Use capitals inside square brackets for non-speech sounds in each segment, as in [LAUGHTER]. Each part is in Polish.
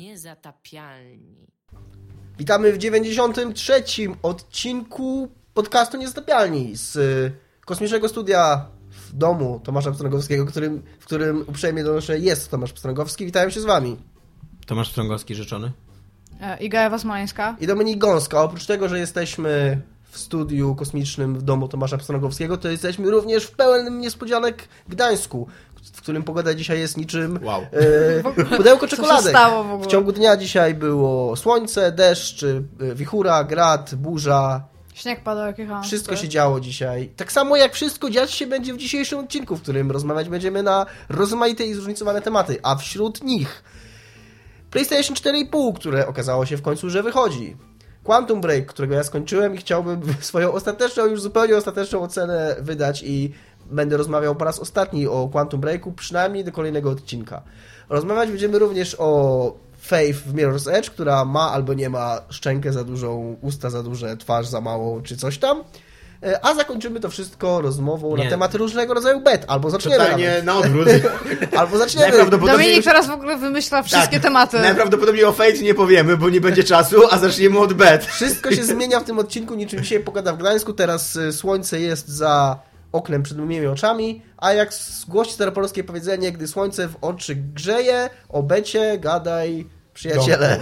Niezatapialni. Witamy w 93. odcinku podcastu Niezatapialni z y, kosmicznego studia w domu Tomasza Pstrągowskiego, którym, w którym uprzejmie donoszę jest Tomasz Pstrągowski. Witają się z wami. Tomasz Pstrągowski życzony. E, Iga Ewa Smoleńska. I Dominik Gąska. Oprócz tego, że jesteśmy w studiu kosmicznym w domu Tomasza Pstrągowskiego, to jesteśmy również w pełnym niespodzianek Gdańsku, w którym pogoda dzisiaj jest niczym Wow. e, pudełko czekoladek. w ogóle? W ciągu dnia dzisiaj było słońce, deszcz, e, wichura, grad, burza. Śnieg padał jak jechałam. Wszystko super. się działo dzisiaj. Tak samo jak wszystko dziać się będzie w dzisiejszym odcinku, w którym rozmawiać będziemy na rozmaite i zróżnicowane tematy, a wśród nich PlayStation 4,5, które okazało się w końcu, że wychodzi. Quantum Break, którego ja skończyłem i chciałbym [LAUGHS] swoją ostateczną, już zupełnie ostateczną ocenę wydać i będę rozmawiał po raz ostatni o Quantum Breaku, przynajmniej do kolejnego odcinka. Rozmawiać będziemy również o Faith w Mirror's Edge, która ma albo nie ma szczękę za dużą, usta za duże, twarz za małą, czy coś tam. E, A zakończymy to wszystko rozmową Nie. na temat różnego rodzaju bet. Albo zaczniemy Totalnie na odwrót. [LAUGHS] Albo zaczniemy. Najprawdopodobniej... Dominik teraz w ogóle wymyśla wszystkie Tak. tematy. Najprawdopodobniej o Fate nie powiemy, bo nie będzie czasu, a zaczniemy od bet. Wszystko się zmienia w tym odcinku, niczym dzisiaj pogoda w Gdańsku. Teraz y, słońce jest za oknem przed moimi oczami, a jak głosi staropolskie powiedzenie, gdy słońce w oczy grzeje, o becie gadaj przyjaciele.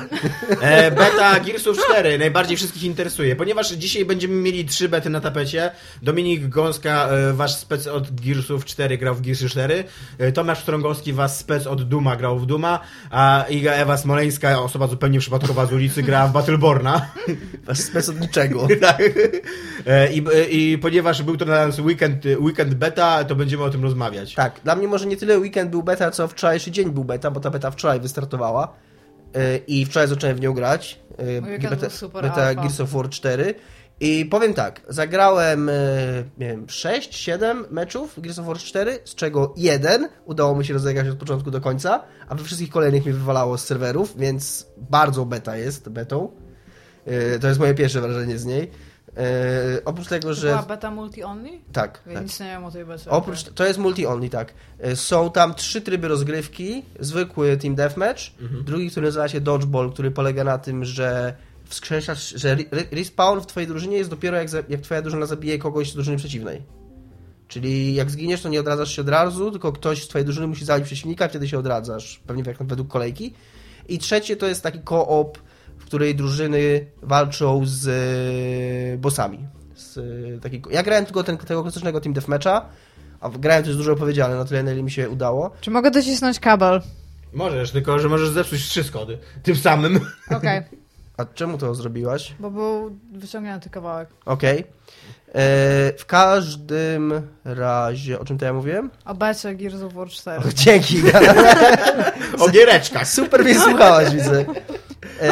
E, beta Gearsów 4 najbardziej wszystkich interesuje, ponieważ dzisiaj będziemy mieli trzy bety na tapecie. Dominik Gąska, e, wasz spec od Gearsów 4 grał w Gearsy 4. E, Tomasz Strągowski, wasz spec od Duma grał w Duma. A Iga Ewa Smoleńska, osoba zupełnie przypadkowa z ulicy, gra w Battleborna. Wasz spec od niczego. [LAUGHS] tak. E, I, I ponieważ był to na nas weekend, weekend beta, to będziemy o tym rozmawiać. Tak, dla mnie może nie tyle weekend był beta, co wczorajszy dzień był beta, bo ta beta wczoraj wystartowała i wczoraj zacząłem w nią grać. Weekend beta, beta. Gears of War 4 i powiem tak, zagrałem y, nie wiem, 6-7 meczów Gears of War 4, z czego jeden udało mi się rozegrać od początku do końca, a we wszystkich kolejnych mnie wywalało z serwerów, więc bardzo beta jest betą. To jest moje pierwsze wrażenie z niej. Y, Oprócz tego, że... była beta multi-only? Tak, Ja tak. nic nie wiem o tej becie. Oprócz, to jest multi-only, tak. Y, Są tam trzy tryby rozgrywki. Zwykły Team Deathmatch, drugi, który nazywa się Dodgeball, który polega na tym, że wskrzeszasz, że re- re- respawn w twojej drużynie jest dopiero jak, za, jak twoja drużyna zabije kogoś z drużyny przeciwnej. Czyli jak zginiesz, to nie odradzasz się od razu, tylko ktoś z twojej drużyny musi zabić przeciwnika, wtedy się odradzasz, pewnie jak według kolejki. I trzecie to jest taki koop, której drużyny walczą z e, bossami. Z, e, takiego, ja grałem tylko ten, tego klasycznego Team Deathmatcha, a grałem też dużo opowiedziane, na tyle, na ile mi się udało. Czy mogę docisnąć kabel? Możesz, tylko że możesz zepsuć trzy skody. Tym samym. [LAUGHS] Okej, A czemu to zrobiłaś? bo był wyciągnięty kawałek. Okej. E, w każdym razie, o czym to ja mówiłem? O becie Gears of War 4. O, dzięki. [LAUGHS] O giereczkach. Super mnie słuchałaś, widzę. E,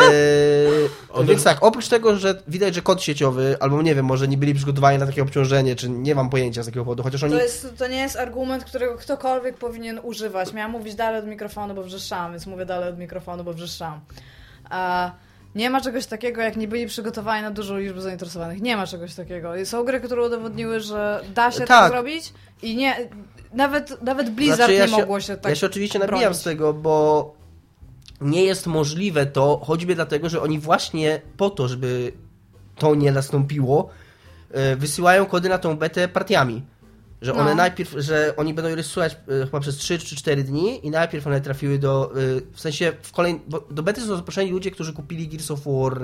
O, więc tak, oprócz tego, że widać, że kod sieciowy, albo nie wiem, może nie byli przygotowani na takie obciążenie, czy nie mam pojęcia z jakiego powodu, chociaż oni... To, jest, to nie jest argument, którego ktokolwiek powinien używać. Miałam mówić dalej od mikrofonu, bo wrzeszczałam, więc mówię dalej od mikrofonu, bo wrzeszczałam. A nie ma czegoś takiego, jak nie byli przygotowani na dużą liczbę zainteresowanych. Nie ma czegoś takiego. Są gry, które udowodniły, że da się Tak. to zrobić i nie... Nawet, nawet Blizzard Znaczy, ja nie mogło się tak Ja się oczywiście nabijam bronić. z tego, bo nie jest możliwe to, choćby dlatego, że oni właśnie po to, żeby to nie nastąpiło, e, wysyłają kody na tą betę partiami. Że one No. najpierw, że oni będą je rysować e, chyba przez 3 czy 4 dni i najpierw one trafiły do, e, w sensie w kolej, do bety są zaproszeni ludzie, którzy kupili Gears of War,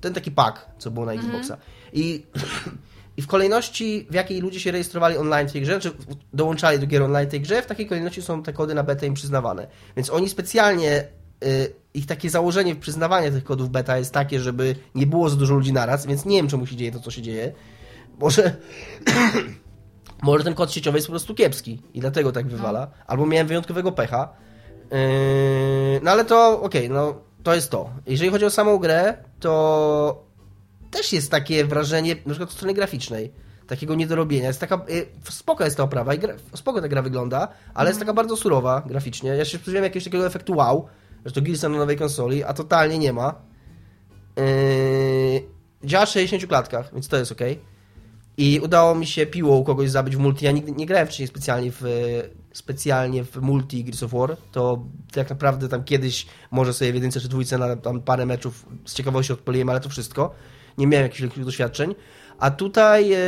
ten taki pack, co było na Xboxa. I, [CLEARS THROAT] I w kolejności, w jakiej ludzie się rejestrowali online w tej grze, czy dołączali do gier online w tej grze, w takiej kolejności są te kody na betę im przyznawane. Więc oni specjalnie, ich takie założenie przyznawania tych kodów beta jest takie, żeby nie było za dużo ludzi naraz, więc nie wiem, czemu się dzieje to, co się dzieje. Może... [COUGHS] Może ten kod sieciowy jest po prostu kiepski i dlatego tak wywala. Albo miałem wyjątkowego pecha. Yy, no ale to okej, no to jest to. Jeżeli chodzi o samą grę, to też jest takie wrażenie, na przykład od strony graficznej, takiego niedorobienia. Jest taka, y, spoko jest ta oprawa i gra, spoko ta gra wygląda, ale jest taka bardzo surowa graficznie. Ja się spodziewałem jakiegoś takiego efektu wow, że to Gears na nowej konsoli, a totalnie nie ma. Yy, działa w 60 klatkach, więc to jest ok. I udało mi się piłą kogoś zabić w multi. Ja nigdy nie grałem wcześniej specjalnie w, specjalnie w multi Gears of War, to tak naprawdę tam kiedyś może sobie w jedynce czy dwójce na tam parę meczów z ciekawości odpaliłem, ale to wszystko. Nie miałem jakichś wielkich doświadczeń. A tutaj e,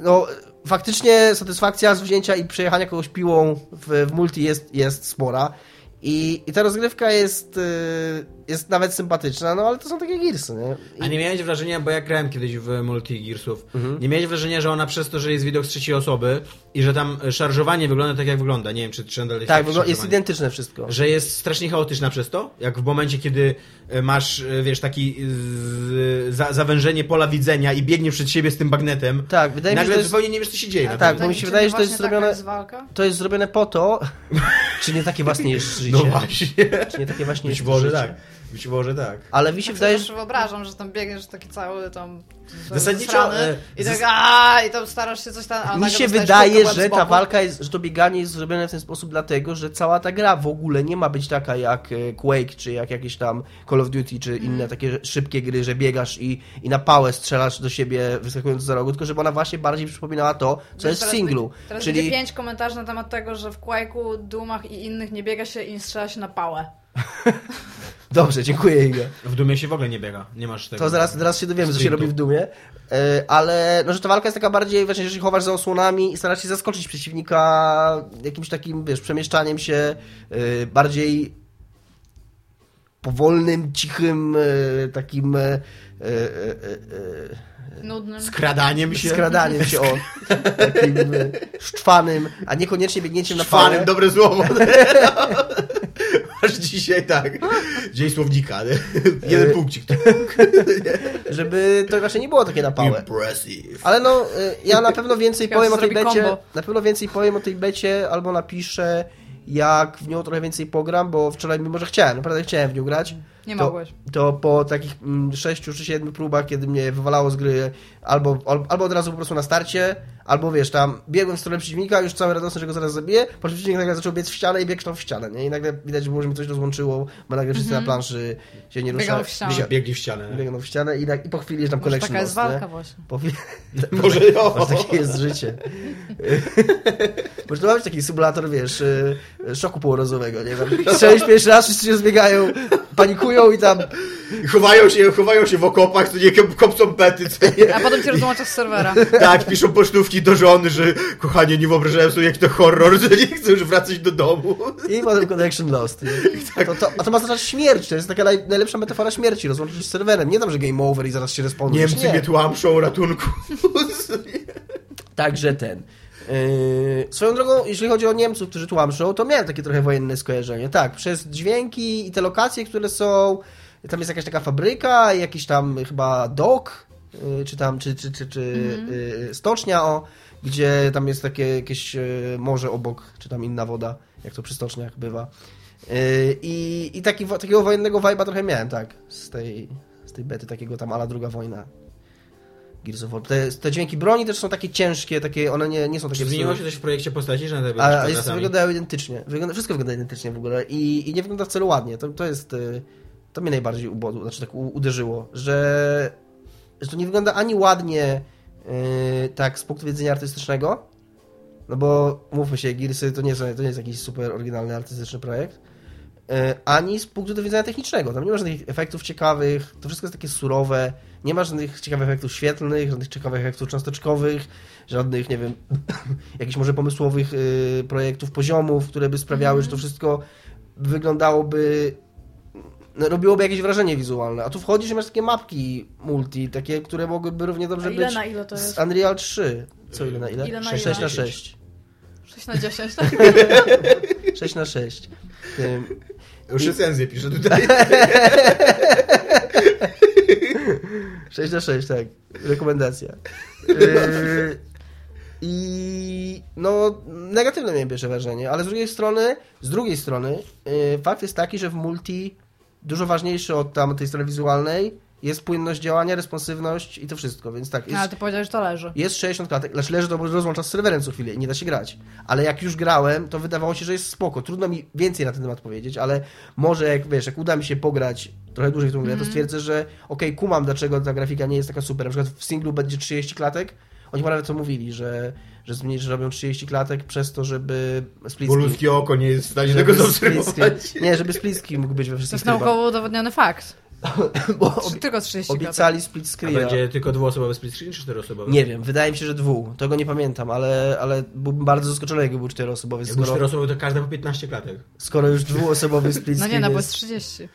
no faktycznie satysfakcja z wzięcia i przejechania kogoś piłą w, w multi jest, jest spora. I, I ta rozgrywka jest, y, jest nawet sympatyczna, no ale to są takie Gearsy, nie? I, A nie miałeś wrażenia, bo ja grałem kiedyś w Multi Gearsów, nie miałeś wrażenia, że ona przez to, że jest widok z trzeciej osoby i że tam szarżowanie wygląda tak jak wygląda, nie wiem czy, nadal jest tak, jest identyczne wszystko. Że jest strasznie chaotyczna przez to, jak w momencie, kiedy e, masz, e, wiesz, taki z, za, zawężenie pola widzenia i biegniesz przed siebie z tym bagnetem, Tak, wydaje mi się, nagle że to jest, zupełnie nie wiesz, co się dzieje. tak, tym- bo mi się wydaje, że to jest zrobione- jest walka? to jest zrobione po to, [LAUGHS] czy nie takie właśnie jest [LAUGHS] życie. No właśnie. Czy nie takie właśnie Być jest może życie. tak. Być może tak. Ale mi się Ja wydaje, sobie że wyobrażam, że tam biegniesz taki cały tam Zasadniczo, e, i tak a i tam starasz się coś tam, a mi się wydaje, że ta walka jest, że to bieganie jest zrobione w ten sposób dlatego, że cała ta gra w ogóle nie ma być taka jak e, Quake, czy jak jakieś tam Call of Duty, czy inne Mm. takie szybkie gry, że biegasz i, i na pałę strzelasz do siebie wyskakując za rogu, tylko żeby ona właśnie bardziej przypominała to, co Wiesz, jest w teraz singlu. Będzie, teraz Czyli pięć komentarzy na temat tego, że w Quake'u, Doomach i innych nie biega się i nie strzela się na pałę. [LAUGHS] Dobrze, dziękuję Iga. W Dumie się w ogóle nie biega. Nie masz tego. To zaraz, zaraz się dowiemy, co się robi w Dumie. E, Ale no, że ta walka jest taka bardziej, właśnie, jeżeli chowasz za osłonami i starasz się zaskoczyć przeciwnika jakimś takim, wiesz, przemieszczaniem się e, bardziej powolnym, cichym, e, takim Nudnym. Skradaniem się. skradaniem się o [LAUGHS] takim szczwanym, a niekoniecznie biegnięciem na Fanem, falę. dobre słowo. [LAUGHS] Aż dzisiaj tak. Dzień słownika. nie? Jeden E, punkcik. [LAUGHS] Żeby to raczej nie było takie na pałę. Impressive. Ale no, y, ja na pewno więcej powiem o tej becie. combo. Na pewno więcej powiem o tej becie, albo napiszę, jak w nią trochę więcej pogram, bo wczoraj, mimo że chciałem, naprawdę chciałem w nią grać. Nie to, mogłeś. To po takich mm, sześciu czy siedmiu próbach, kiedy mnie wywalało z gry, albo, al- albo od razu po prostu na starcie, albo wiesz, tam biegłem w stronę przeciwnika, już cały radosny, że go zaraz zabiję, po przeciwnik nagle zaczął biec w ścianę i biegł tam w ścianę, nie? I nagle widać było, że mi coś rozłączyło, bo nagle wszyscy na planszy się nie ruszają. w ścianę. Biegli- Biegli w ścianę. nie? Biegną w ścianę i, na- i po chwili jest tam Może connection taka jest nie? walka właśnie. Po chwili... [LAUGHS] [LAUGHS] Może jo. Może takie jest życie. [LAUGHS] Może to ma być taki symulator, wiesz, y, szoku półrozowego, nie? Strzelisz pierwszy raz, wszyscy się rozbiegają, panikują i tam... Chowają się, chowają się w okopach, to nie kop- kopcą pety, co nie? A potem cię rozłącza z serwera. [LAUGHS] Tak, piszą pocztówki do żony, że kochanie, nie wyobrażałem sobie, jak to horror, że nie chcę już wracać do domu. I potem connection lost. Nie? To, to, a to ma znaczyć śmierć, to jest taka naj, najlepsza metafora śmierci, rozłączyć się z serwerem. Nie tam, że game over i zaraz się respawnujesz. Niemcy nie. mnie tłamszą, ratunku. Także ten. Yy, swoją drogą, jeśli chodzi o Niemców, którzy tłamszą, to miałem takie trochę wojenne skojarzenie. Tak, przez dźwięki i te lokacje, które są. Tam jest jakaś taka fabryka, jakiś tam chyba dok, yy, czy tam, czy, czy, czy, czy yy, stocznia, o, gdzie tam jest takie jakieś yy, morze obok, czy tam inna woda, jak to przy stoczniach bywa. Yy, I, i taki, takiego wojennego vibe'a trochę miałem, tak, z tej, z tej bety, takiego tam ala druga wojna. Gears of War. Te, te dźwięki broni też są takie ciężkie, takie, one nie, nie są takie... Zmieniło się coś w projekcie postaci, że na te A, jest, wyglądają identycznie. Wygląda, wszystko wygląda identycznie w ogóle i, i nie wygląda wcale ładnie. To, to jest... y, To mnie najbardziej ubodło, znaczy tak uderzyło, że, że to nie wygląda ani ładnie yy, tak z punktu widzenia artystycznego, no bo mówmy się, Gearsy to nie, są, to nie jest jakiś super oryginalny artystyczny projekt, yy, ani z punktu widzenia technicznego. Tam nie ma żadnych efektów ciekawych, to wszystko jest takie surowe, nie ma żadnych ciekawych efektów świetlnych, żadnych ciekawych efektów cząsteczkowych, żadnych, nie wiem, [CLEARS THROAT] jakichś może pomysłowych yy, projektów poziomów, które by sprawiały, że to wszystko wyglądałoby no, robiłoby jakieś wrażenie wizualne. A tu wchodzisz i masz takie mapki multi, takie, które mogłyby równie dobrze ile być na ile to z jest? Unreal 3. Co ile na ile? Ile na 6, ile? na 6. 6 na 10, tak? [LAUGHS] 6 na 6. Tym, Już recenzję piszę tutaj. [LAUGHS] 6 na 6, tak. Rekomendacja. Yy, [LAUGHS] I no, negatywne miałem pierwsze wrażenie, ale z drugiej strony, z drugiej strony, yy, fakt jest taki, że w multi dużo ważniejszy od tam tej strony wizualnej jest płynność działania, responsywność i to wszystko, więc tak, No, jest, ale ty powiedziałeś, że to leży. jest 60 klatek, znaczy leży to, bo rozłącza z serwerem co chwilę i nie da się grać. Ale jak już grałem, to wydawało się, że jest spoko. Trudno mi więcej na ten temat powiedzieć, ale może jak, wiesz, jak uda mi się pograć trochę dłużej w tą grę, to stwierdzę, że okej, kumam, dlaczego ta grafika nie jest taka super. Na przykład w singlu będzie 30 klatek, Oni chyba nawet to mówili, że, że, zmieni, że robią 30 klatek przez to, żeby split Bo ludzkie oko nie jest w stanie tego zaobserwować. Nie, żeby split mógł być we To wszystkich jest trybach. naukowo udowodniony fakt. [LAUGHS] Bo obi- tylko 30 klatek? obiecali split screen. będzie tylko dwuosobowy split screen, czy czteroosobowy? Nie wiem, wydaje mi się, że dwóch. Tego nie pamiętam, ale, ale byłbym bardzo zaskoczony, jakby był czteroosobowy. Jak był Skoro, czteroosobowy, to każda po 15 klatek. skoro już dwuosobowy split No screen nie, no bo jest jest... 30.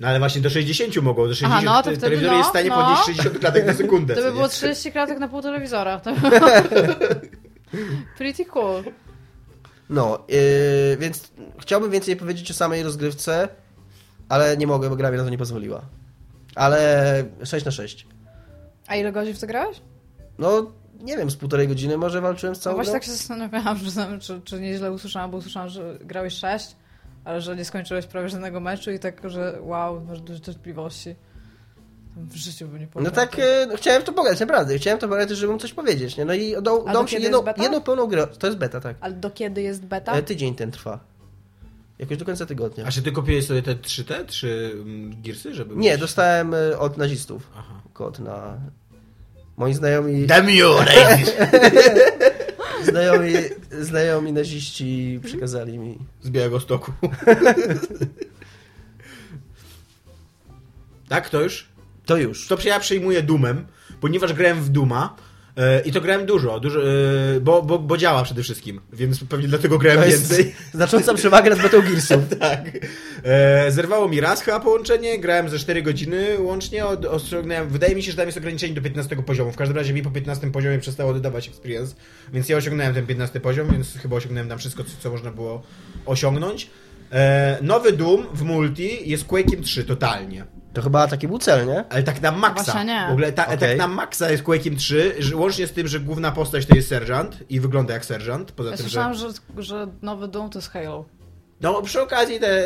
No ale właśnie do 60 mogą, do 60 Aha, no to wtedy telewizor no, jest w stanie no. podnieść 60 klatek na sekundę. [LAUGHS] To by było 30 klatek na pół telewizora. To... [LAUGHS] Pretty cool. No, yy, więc chciałbym więcej powiedzieć o samej rozgrywce, ale nie mogę, bo gra mi na to nie pozwoliła. Ale 6 na 6. A ile godzin w to grałeś? No, nie wiem, z półtorej godziny może walczyłem z No całą właśnie grą? tak się zastanawiałam, że, czy, czy nieźle usłyszałam, bo usłyszałam, że grałeś 6, ale że nie skończyłeś prawie żadnego meczu i tak, że wow, masz dużo cierpliwości. W życiu by nie No powiedział. tak, e, no, chciałem to pograć, naprawdę. Chciałem to pograć, żeby mu coś powiedzieć, nie? No i do dał mi się jedną, jedną pełną grę. To jest beta, tak. Ale do kiedy jest beta? E, tydzień ten trwa. Jakoś do końca tygodnia. A czy ty kupiłeś sobie te 3 te, 3 mm, Gearsy, żeby... Nie, mieć- dostałem e, od nazistów Aha. kod na... Moi znajomi, Damn you, [LAUGHS] znajomi, znajomi naziści przekazali mi. Z Białego Stoku. [LAUGHS] tak, to już? To już. To ja przejmuję Dumem, ponieważ grałem w Duma i to grałem dużo, dużo e, bo, bo, bo działa przede wszystkim, więc pewnie dlatego grałem To jest więcej. znacząca przewaga nad Battle Gearsów. [LAUGHS] tak. E, zerwało mi raz chyba połączenie, grałem ze 4 godziny łącznie, od, wydaje mi się, że tam jest ograniczenie do 15 poziomu. W każdym razie mi po 15 poziomie przestało dodawać experience, więc ja osiągnąłem ten 15 poziom, więc chyba osiągnąłem tam wszystko, co, co można było osiągnąć. E, nowy Doom w multi jest Quake'iem 3 totalnie. To chyba taki był cel, nie? Ale tak na maksa. W ogóle ta, Okej. tak na maksa jest Quake'iem 3, że, łącznie z tym, że główna postać to jest sergeant i wygląda jak sergeant. Poza Ja tym, że... słyszałam, że... że nowy Doom to jest Halo. No przy okazji te...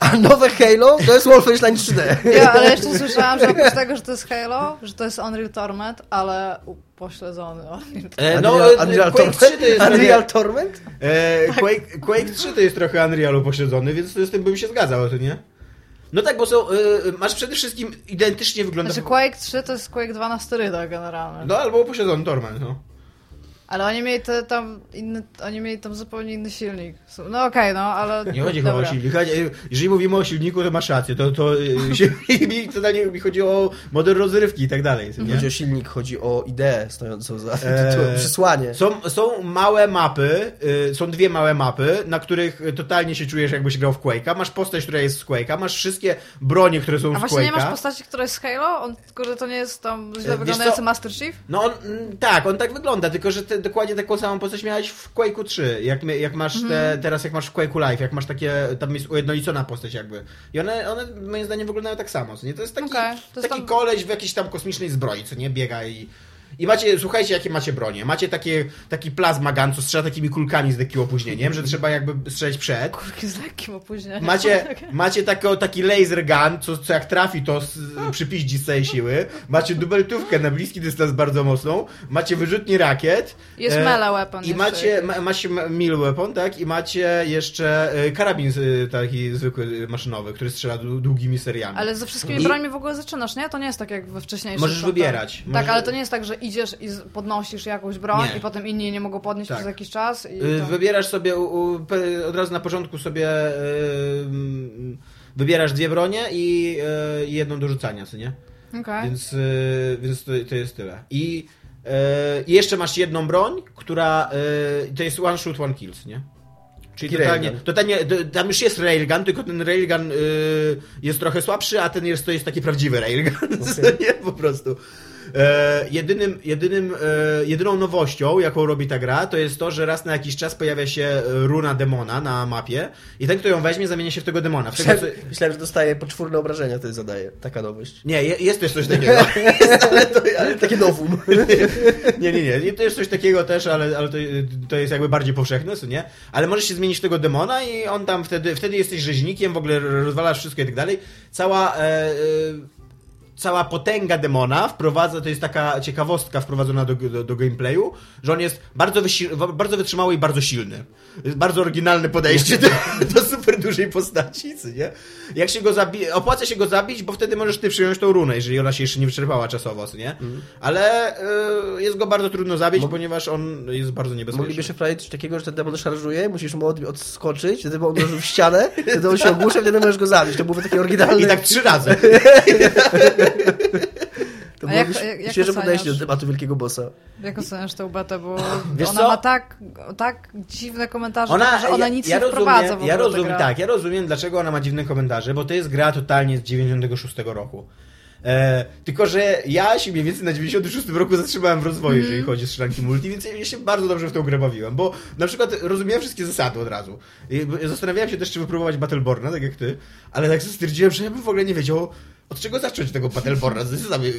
A nowe Halo to jest Wolfenstein 3D. Ja, ale jeszcze słyszałam, że oprócz tego, że to jest Halo, że to jest Unreal Torment, ale upośledzony Unreal E, no, Unreal, e, Unreal, Quake 3 Torment? to jest Unreal Torment? E, Quake, Quake 3 to jest trochę Unrealu pośledzony, więc z tym bym się zgadzał, to nie? No tak, bo są, e, masz przede wszystkim identycznie wygląda... Znaczy Quake 3 to jest Quake 2 na sterydach generalnie. No albo pośledzony Torment, no. Ale oni mieli te, tam inny, oni mieli tam zupełnie inny silnik. No okej, no, ale... Nie chodzi chyba o dobra. silnik. Chodzi- Jeżeli mówimy o silniku, to masz rację. To, to, e, [LAUGHS] się, mi, to na nie, mi chodzi o model rozrywki i tak dalej. Nie chodzi o silnik, chodzi o ideę stojącą za Eee, tytułem, przesłanie. Są, są małe mapy, y, są dwie małe mapy, na których y, totalnie się czujesz jakbyś grał w Quake'a. Masz postać, która jest z Quake'a, masz wszystkie bronie, które są A z właśnie nie masz Quake'a. postaci, która jest z Halo? On, kurde, to nie jest tam źle wiesz wyglądający? Master Chief? No on, mm, tak, on tak wygląda, tylko że ty dokładnie taką samą postać miałeś w Quake'u 3, jak, jak masz te, teraz jak masz w Quake'u Live, jak masz takie, tam jest ujednolicona postać jakby. I one, one moim zdaniem wyglądają tak samo, nie? To jest taki, Okej, to taki tam- koleś w jakiejś tam kosmicznej zbroi, co nie? Biega i... I macie, słuchajcie, jakie macie bronie. Macie takie, taki plazma gun, co strzela takimi kulkami z lekkim opóźnieniem, że trzeba jakby strzelać przed. Kurki z lekkim opóźnieniem. Macie, [LAUGHS] macie tako, taki laser gun, co, co jak trafi, to z, przypiździ z całej siły. Macie dubeltówkę na bliski dystans bardzo mocną. Macie wyrzutni rakiet. Jest E, melee weapon I macie, ma, macie melee weapon, tak? I macie jeszcze e, karabin e, taki zwykły, e, maszynowy, który strzela dłu- długimi seriami. Ale ze wszystkimi I- brońmi w ogóle zaczynasz, nie? To nie jest tak jak we wcześniejszych. Możesz wybierać. Tak, Możesz- ale to nie jest tak, że idziesz i podnosisz jakąś broń Nie. i potem inni nie mogą podnieść Tak. przez jakiś czas. I Y, to... Wybierasz sobie u, u, od razu na początku sobie y, wybierasz dwie bronie i y, jedną do rzucania, co nie? Okej. Więc, y, więc to, to jest tyle. I y, i jeszcze masz jedną broń, która y, to jest one shoot, one kills, nie? Czyli totalnie, totalnie, to- tam już jest railgun, tylko ten railgun y, jest trochę słabszy, a ten jest, to jest taki prawdziwy railgun, [LAUGHS] co nie? Po prostu. E, jedynym, jedynym, e, jedyną nowością, jaką robi ta gra, to jest to, że raz na jakiś czas pojawia się runa demona na mapie i ten, kto ją weźmie, zamienia się w tego demona. W tego, co... Myślałem, myślałem, że dostaje poczwórne obrażenia, to zadaje. Taka nowość. Nie, je, jest też coś takiego. [LAUGHS] ale to, ale Takie nowum. [LAUGHS] nie, nie, nie. To jest coś takiego też, ale, ale to, to jest jakby bardziej powszechne, co nie? Ale możesz się zmienić w tego demona i on tam wtedy, wtedy jesteś rzeźnikiem, w ogóle rozwalasz wszystko i tak dalej. Cała... E, e, Cała potęga demona wprowadza, to jest taka ciekawostka wprowadzona do, do, do gameplayu, że on jest bardzo, wysi- bardzo wytrzymały i bardzo silny. Jest bardzo oryginalne podejście [LAUGHS] do, do super dużej postaci, co nie? Jak się go zabi... Opłaca się go zabić, bo wtedy możesz ty przyjąć tą runę, jeżeli ona się jeszcze nie wyczerpała czasowo, co nie? Mhm. Ale y, jest go bardzo trudno zabić, ponieważ on jest bardzo niebezpieczny. Mogliby się wprawić coś takiego, że ten demon szarżuje, musisz mu od, odskoczyć, wtedy on uderzył w ścianę, [LAUGHS] wtedy on się ogłusza, wtedy możesz go zabić. To byłby taki oryginalny... I tak trzy razy. [LAUGHS] to A byłoby jak- jak- jak świeże podejście do tematu wielkiego bossa. Jak oceniasz tę betę, bo [LAUGHS] Wiesz ona co? ma tak, tak dziwne komentarze, Ona, że ona ja, nic ja nie wprowadza w rozumiem, ja rozumiem, tak, ja rozumiem, dlaczego ona ma dziwne komentarze, bo to jest gra totalnie z 96 roku. E, tylko, że ja się mniej więcej na 96 roku zatrzymałem w rozwoju, jeżeli Mhm. chodzi o strzelanki multi, więc ja się bardzo dobrze w tą grę bawiłem, bo na przykład rozumiałem wszystkie zasady od razu. I zastanawiałem się też, czy wypróbować Battleborna, tak jak ty, ale tak stwierdziłem, że ja bym w ogóle nie wiedział, od czego zacząć tego Battleborna,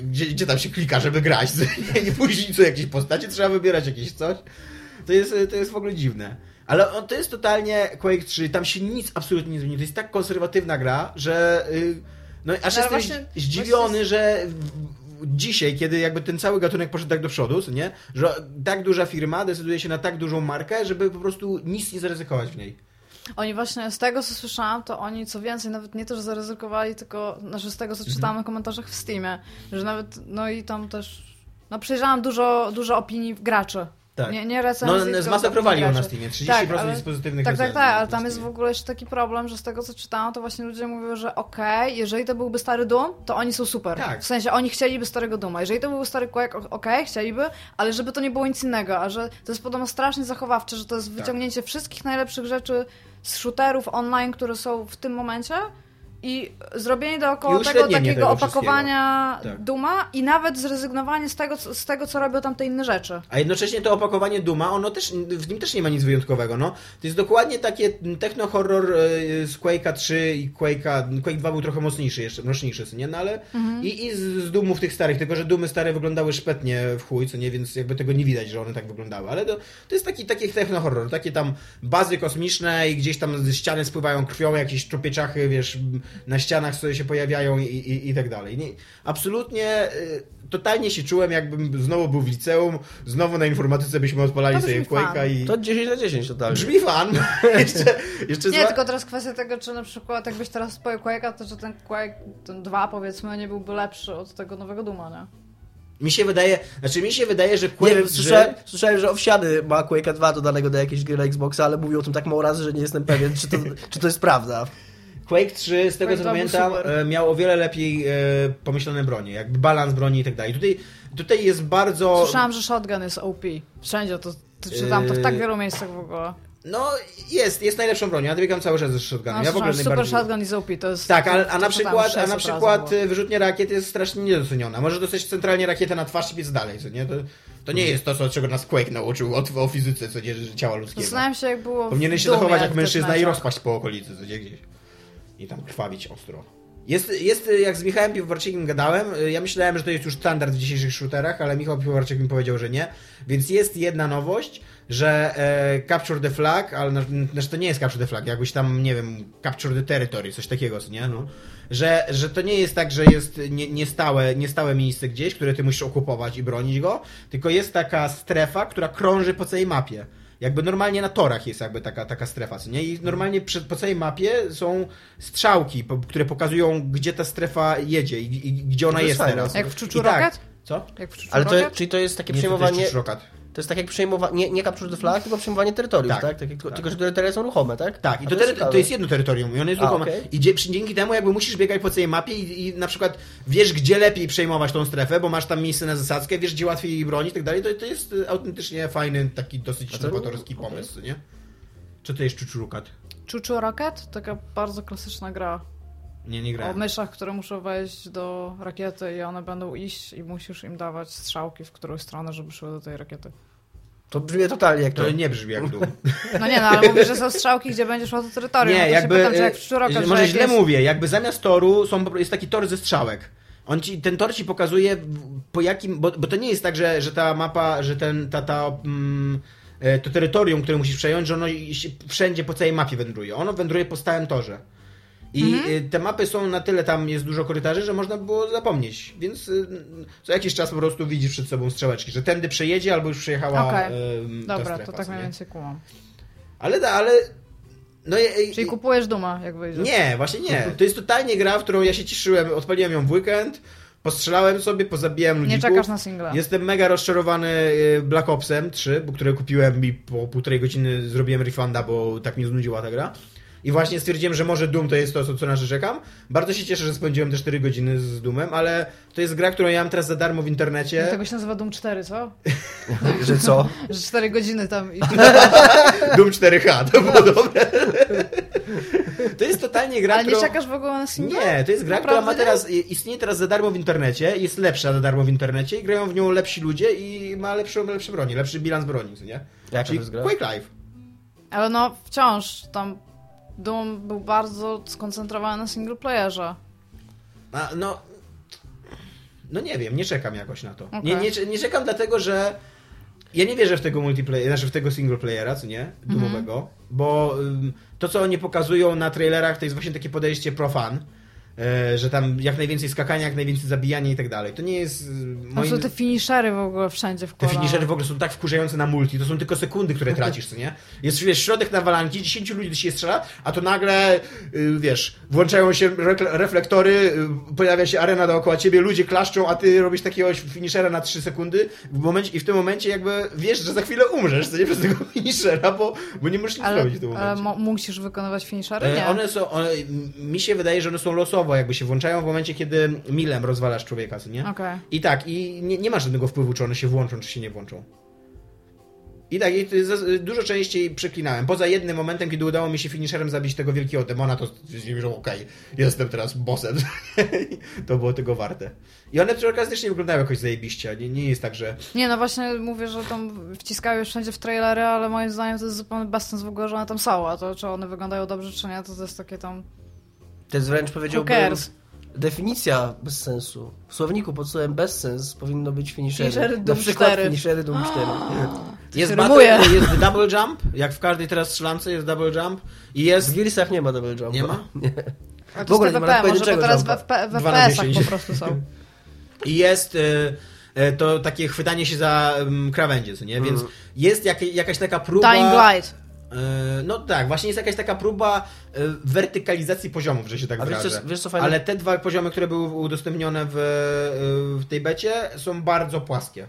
gdzie, gdzie tam się klika, żeby grać, [LAUGHS] nie później co jakieś postacie, trzeba wybierać jakieś coś. To jest, to jest w ogóle dziwne. Ale on, to jest totalnie Quake 3, tam się nic absolutnie nie zmieni. To jest tak konserwatywna gra, że. y, No aż ale jestem właśnie- zdziwiony, właśnie- że dzisiaj, kiedy jakby ten cały gatunek poszedł tak do przodu, nie? Że tak duża firma decyduje się na tak dużą markę, żeby po prostu nic nie zaryzykować w niej. Oni właśnie, z tego co słyszałam, to oni co więcej, nawet nie to, że zaryzykowali, tylko, znaczy z tego co Mhm. czytałam w komentarzach w Steamie, że nawet, no i tam też, no przejrzałam dużo, dużo opinii graczy. Tak. Nie, nie recenzji, No, tylko zmasakrowali ją na. Steamie. 30% Tak, ale- jest pozytywnych Tak, tak, tak, ale tam jest w ogóle jeszcze taki problem, że z tego co czytałam, to właśnie ludzie mówią, że okej, jeżeli to byłby stary Doom, to oni są super. Tak. W sensie oni chcieliby starego Dooma. Jeżeli to był stary Quake, okej, chcieliby, ale żeby to nie było nic innego, a że to jest podobno strasznie zachowawcze, że to jest Tak. wyciągnięcie wszystkich najlepszych rzeczy z shooterów online, które są w tym momencie i zrobienie dookoła I tego takiego tego opakowania. Tak. Duma i nawet zrezygnowanie z tego, co- z tego, co robią tamte inne rzeczy. A jednocześnie to opakowanie Duma, ono też, w nim też nie ma nic wyjątkowego, no. To jest dokładnie takie techno-horror e, z Quake'a 3 i Quake'a, Quake 2 był trochę mocniejszy jeszcze, mocniejszy, co nie? No ale i, i z, z Dumów tych starych, tylko że Dumy stare wyglądały szpetnie w chuj, co nie? Więc jakby tego nie widać, że one tak wyglądały, ale to, to jest taki, taki techno-horror, takie tam bazy kosmiczne i gdzieś tam ze ściany spływają krwią, jakieś trupieczachy, wiesz, na ścianach sobie się pojawiają i, i, i tak dalej. Nie, absolutnie... y, Totalnie się czułem, jakbym znowu był w liceum, znowu na informatyce byśmy odpalali sobie Quake'a i... To 10 na 10 totalnie. Brzmi fan. [LAUGHS] jeszcze, jeszcze Nie, zła- tylko teraz kwestia tego, czy na przykład jakbyś teraz spoił Quake'a, to czy ten Quake, ten 2 powiedzmy, nie byłby lepszy od tego nowego Duma, nie? Mi się wydaje, znaczy mi się wydaje, że Nie Quake wiem, 3... słyszałem, słyszałem, że Owsiany ma Quake'a 2 dodanego do jakiejś gry na Xboxa, ale mówił o tym tak mało razy, że nie jestem pewien, czy to, czy to jest prawda. Quake 3, z tego Quake co 2 był pamiętam, super. e, miał o wiele lepiej e, pomyślane bronie, jakby balans broni i tak dalej. Tutaj, tutaj jest bardzo... Słyszałam, że shotgun jest OP. Wszędzie to, to czytam to w tak Yy, wielu miejscach w ogóle. No, jest, jest najlepszą bronią. Ja dobiegam cały czas ze shotgunem. No, ja w ogóle super najbardziej... shotgun is OP, to jest... Tak, a, a na przykład, a 600 na przykład wyrzutnia rakiet jest strasznie niedoceniona. Możesz dostać centralnie rakietę na twarz i biec dalej, co nie? To, to nie jest to, co, czego nas Quake nauczył o, o fizyce, co nie, że ciała ludzkiego. Zastanawiam się, jak było Powinieneś się zachować jak mężczyzna i Deathmatchach. rozpaść po okolicy, co nie gdzieś. I tam krwawić ostro. Jest, jest, jak z Michałem Piwowarczykiem gadałem, y, ja myślałem, że to jest już standard w dzisiejszych shooterach, ale Michał Piwowarczyk mi powiedział, że nie. Więc jest jedna nowość, że e, Capture the Flag, ale na- znaczy to nie jest Capture the Flag, jakbyś tam, nie wiem, Capture the Territory, coś takiego, nie? No. Że, że to nie jest tak, że jest nie, niestałe, niestałe miejsce gdzieś, które ty musisz okupować i bronić go, tylko jest taka strefa, która krąży po całej mapie. Jakby normalnie na torach jest jakby taka, taka strefa, co nie? I normalnie przy, po całej mapie są strzałki, po, które pokazują, gdzie ta strefa jedzie i, i gdzie ona To jest jest teraz. Jak w Czuczu tak. Co? Jak w Czuczu Ale to, Rocket? czyli to jest takie Nie, to przejmowanie... też Rocket. To jest tak jak przejmowanie, nie, nie capture the flag, tylko przejmowanie terytorium, Tak. tak? tak? jak, Tak. Tylko, że te terytoria są ruchome, tak? Tak, i to, jest to jest jedno terytorium i ono jest A, ruchome. okej. I dzie- przy- dzięki temu jakby musisz biegać po całej mapie i, i na przykład wiesz, gdzie lepiej przejmować tą strefę, bo masz tam miejsce na zasadzkę, wiesz, gdzie łatwiej jej bronić i tak dalej. To, to jest y, autentycznie fajny, taki dosyć nowatorski pomysł, nie? Czy to jest Czuczurukat? Czuczu Rocket? Taka bardzo klasyczna gra. Nie, nie O grałem. myszach, które muszą wejść do rakiety i one będą iść i musisz im dawać strzałki w którą stronę, żeby szły do tej rakiety. To brzmi totalnie jak to. To nie brzmi jak Doom. [LAUGHS] No nie, no ale mówisz, że są strzałki, gdzie będziesz szło do terytorium. Nie, no to jakby. Się pytam, czy jak że może jak źle jest... mówię, jakby zamiast toru są, jest taki tor ze strzałek. On ci, ten tor ci pokazuje po jakim, bo, bo to nie jest tak, że, że ta mapa, że ten, ta, ta, mm, e, to terytorium, które musisz przejąć, że ono się wszędzie po całej mapie wędruje. Ono wędruje po stałym torze. I Mhm. y, te mapy są na tyle, tam jest dużo korytarzy, że można było zapomnieć. Więc y, co jakiś czas po prostu widzisz przed sobą strzałeczki, że tędy przejedzie albo już przejechała em, ta Dobra, strefa, to tak mniej nie? więcej kumam. Ale, da- ale No, Czyli kupujesz Duma, jak wyjdzie. Nie, właśnie nie. To jest totalnie gra, w którą ja się cieszyłem. Odpaliłem ją w weekend, postrzelałem sobie, pozabijałem ludzi. Nie czekasz na singla. Jestem mega rozczarowany y, Black Opsem 3, bo które kupiłem i po półtorej godziny zrobiłem refunda, bo tak mnie znudziła ta gra. I właśnie stwierdziłem, że może Doom to jest to, co na co czekam. Bardzo się cieszę, że spędziłem te 4 godziny z Doomem, ale to jest gra, którą ja mam teraz za darmo w internecie. Tego się nazywa Doom 4, co? [LAUGHS] Że co? Że 4 godziny tam i... [LAUGHS] Doom 4H, to było dobre. To jest totalnie gra, Ale nie którą... czekasz w ogóle na singla? Nie, to jest gra, Naprawdę która ma nie? teraz, istnieje teraz za darmo w internecie, jest lepsza za darmo w internecie i grają w nią lepsi ludzie i ma lepszą, lepsze broni, lepszy bilans broni, co nie? Jaka Czyli to jest gra? Quake Live. Ale no, wciąż tam Doom był bardzo skoncentrowany na singleplayerze. A, no, no nie wiem, nie czekam jakoś na to. Okej. Nie, nie, nie czekam dlatego, że ja nie wierzę w tego multiplayer, znaczy w tego single playera, co nie? Dumowego, bo ym, to, co oni pokazują na trailerach, to jest właśnie takie podejście profan. E, Że tam jak najwięcej skakania, jak najwięcej zabijania i tak dalej. To nie jest. Tam Moim... są te finishery w ogóle wszędzie Te wkładane. finishery w ogóle są tak wkurzające na multi, to są tylko sekundy, które [LAUGHS] tracisz, co nie? Jest wiesz, środek nawalanki, 10 ludzi do siebie strzela, a to nagle, y, wiesz, włączają się reflektory, y, pojawia się arena dookoła ciebie, ludzie klaszczą, a ty robisz takiego finishera na 3 sekundy w momencie, i w tym momencie jakby wiesz, że za chwilę umrzesz, co nie, przez tego [LAUGHS] finishera, bo, bo nie możesz nic Ale, zrobić w tym ale momencie. mo- musisz wykonywać finishery? E, Nie. One są, one, mi się wydaje, że one są losowo, jakby się włączają w momencie, kiedy milem rozwalasz człowieka, co nie? Okej. I tak, i nie, nie ma żadnego wpływu, czy one się włączą, czy się nie włączą. I tak, i dużo częściej przeklinałem. Poza jednym momentem, kiedy udało mi się finisherem zabić tego wielkiego demona, to stwierdziłem, że okej, jestem teraz bossem. [LAUGHS] to było tego warte. I one przy okazji też nie wyglądają jakoś zajebiście. Nie, nie jest tak, że... Nie, no właśnie mówię, że tam wciskają wszędzie w trailery, ale moim zdaniem to jest zupełnie bezsens w ogóle, że one tam są, a to czy one wyglądają dobrze, czy nie, to to jest takie tam... To jest wręcz powiedziałbym definicja bez sensu. W słowniku pod słowem bezsens powinno być finishery. Finishery Na Doom przykład 4. finishery Doom [GASPS] 4. Jest, battle, rymuje. [LAUGHS] jest double jump, jak w każdej teraz strzelance jest double jump. I W jest... Gearsach nie ma double jumpa. Nie ma? [LAUGHS] Nie. A W ogóle nie ma może pojedynczego teraz w, jumpa. FP, w Dwa na FPS-ach 10. po prostu są. I jest y, y, to takie chwytanie się za um, krawędzie, co nie? Więc jest jak, jakaś taka próba... Dying Light. Y, No tak, właśnie jest jakaś taka próba y, wertykalizacji poziomów, że się tak A wiesz, wyrażę. jest- wiesz, co fajne? Ale te dwa poziomy, które były udostępnione w, y, w tej becie są bardzo płaskie.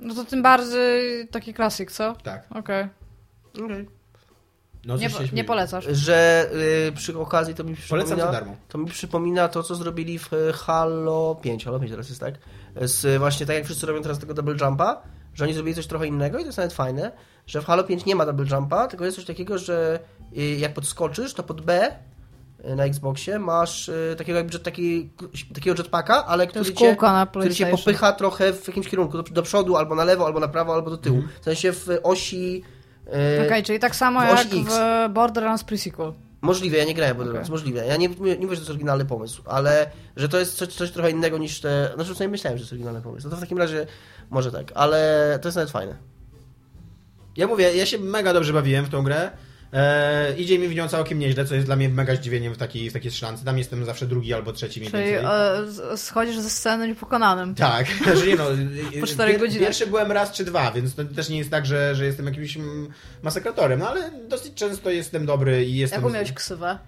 No to tym bardziej taki klasyk, co? Tak. Okej. No, Nie, się po- nie śmieje. polecasz. Że y, przy okazji to mi Polecam przypomina... za darmo. To mi przypomina to, co zrobili w Halo 5. Halo 5 teraz jest, tak? Z, właśnie tak jak wszyscy robią teraz tego double jumpa, że oni zrobili coś trochę innego i to jest nawet fajne, że w Halo 5 nie ma double jumpa, tylko jest coś takiego, że y, jak podskoczysz, to pod B y, na Xboxie masz y, takiego jakby jet, taki, takiego jetpacka, ale który jest cię, który cię popycha trochę w jakimś kierunku, do, do przodu, albo na lewo, albo na prawo, albo do tyłu. Mhm. W sensie w osi... Okej, czyli tak samo w jak X. w Borderlands pre-sequel. Możliwe, ja nie grałem. Borderlands, możliwe. Ja nie, nie, nie mówię, że to jest oryginalny pomysł, ale że to jest coś, coś trochę innego niż te... Znaczy, sobie myślałem, że to jest oryginalny pomysł. No to w takim razie może tak, ale to jest nawet fajne. Ja mówię, ja się mega dobrze bawiłem w tą grę. E, idzie mi w nią całkiem nieźle, co jest dla mnie mega zdziwieniem w takiej, w takiej strzelance. Tam jestem zawsze drugi albo trzeci mniej Czyli więcej. e, schodzisz ze sceny niepokonanym. Tak, [LAUGHS] że nie no. [LAUGHS] Po czterech pier- godzinach. Pierwszy byłem raz czy dwa, więc to też nie jest tak, że, że jestem jakimś masakratorem, no ale dosyć często jestem dobry i jestem. Jaką miałeś ksywę?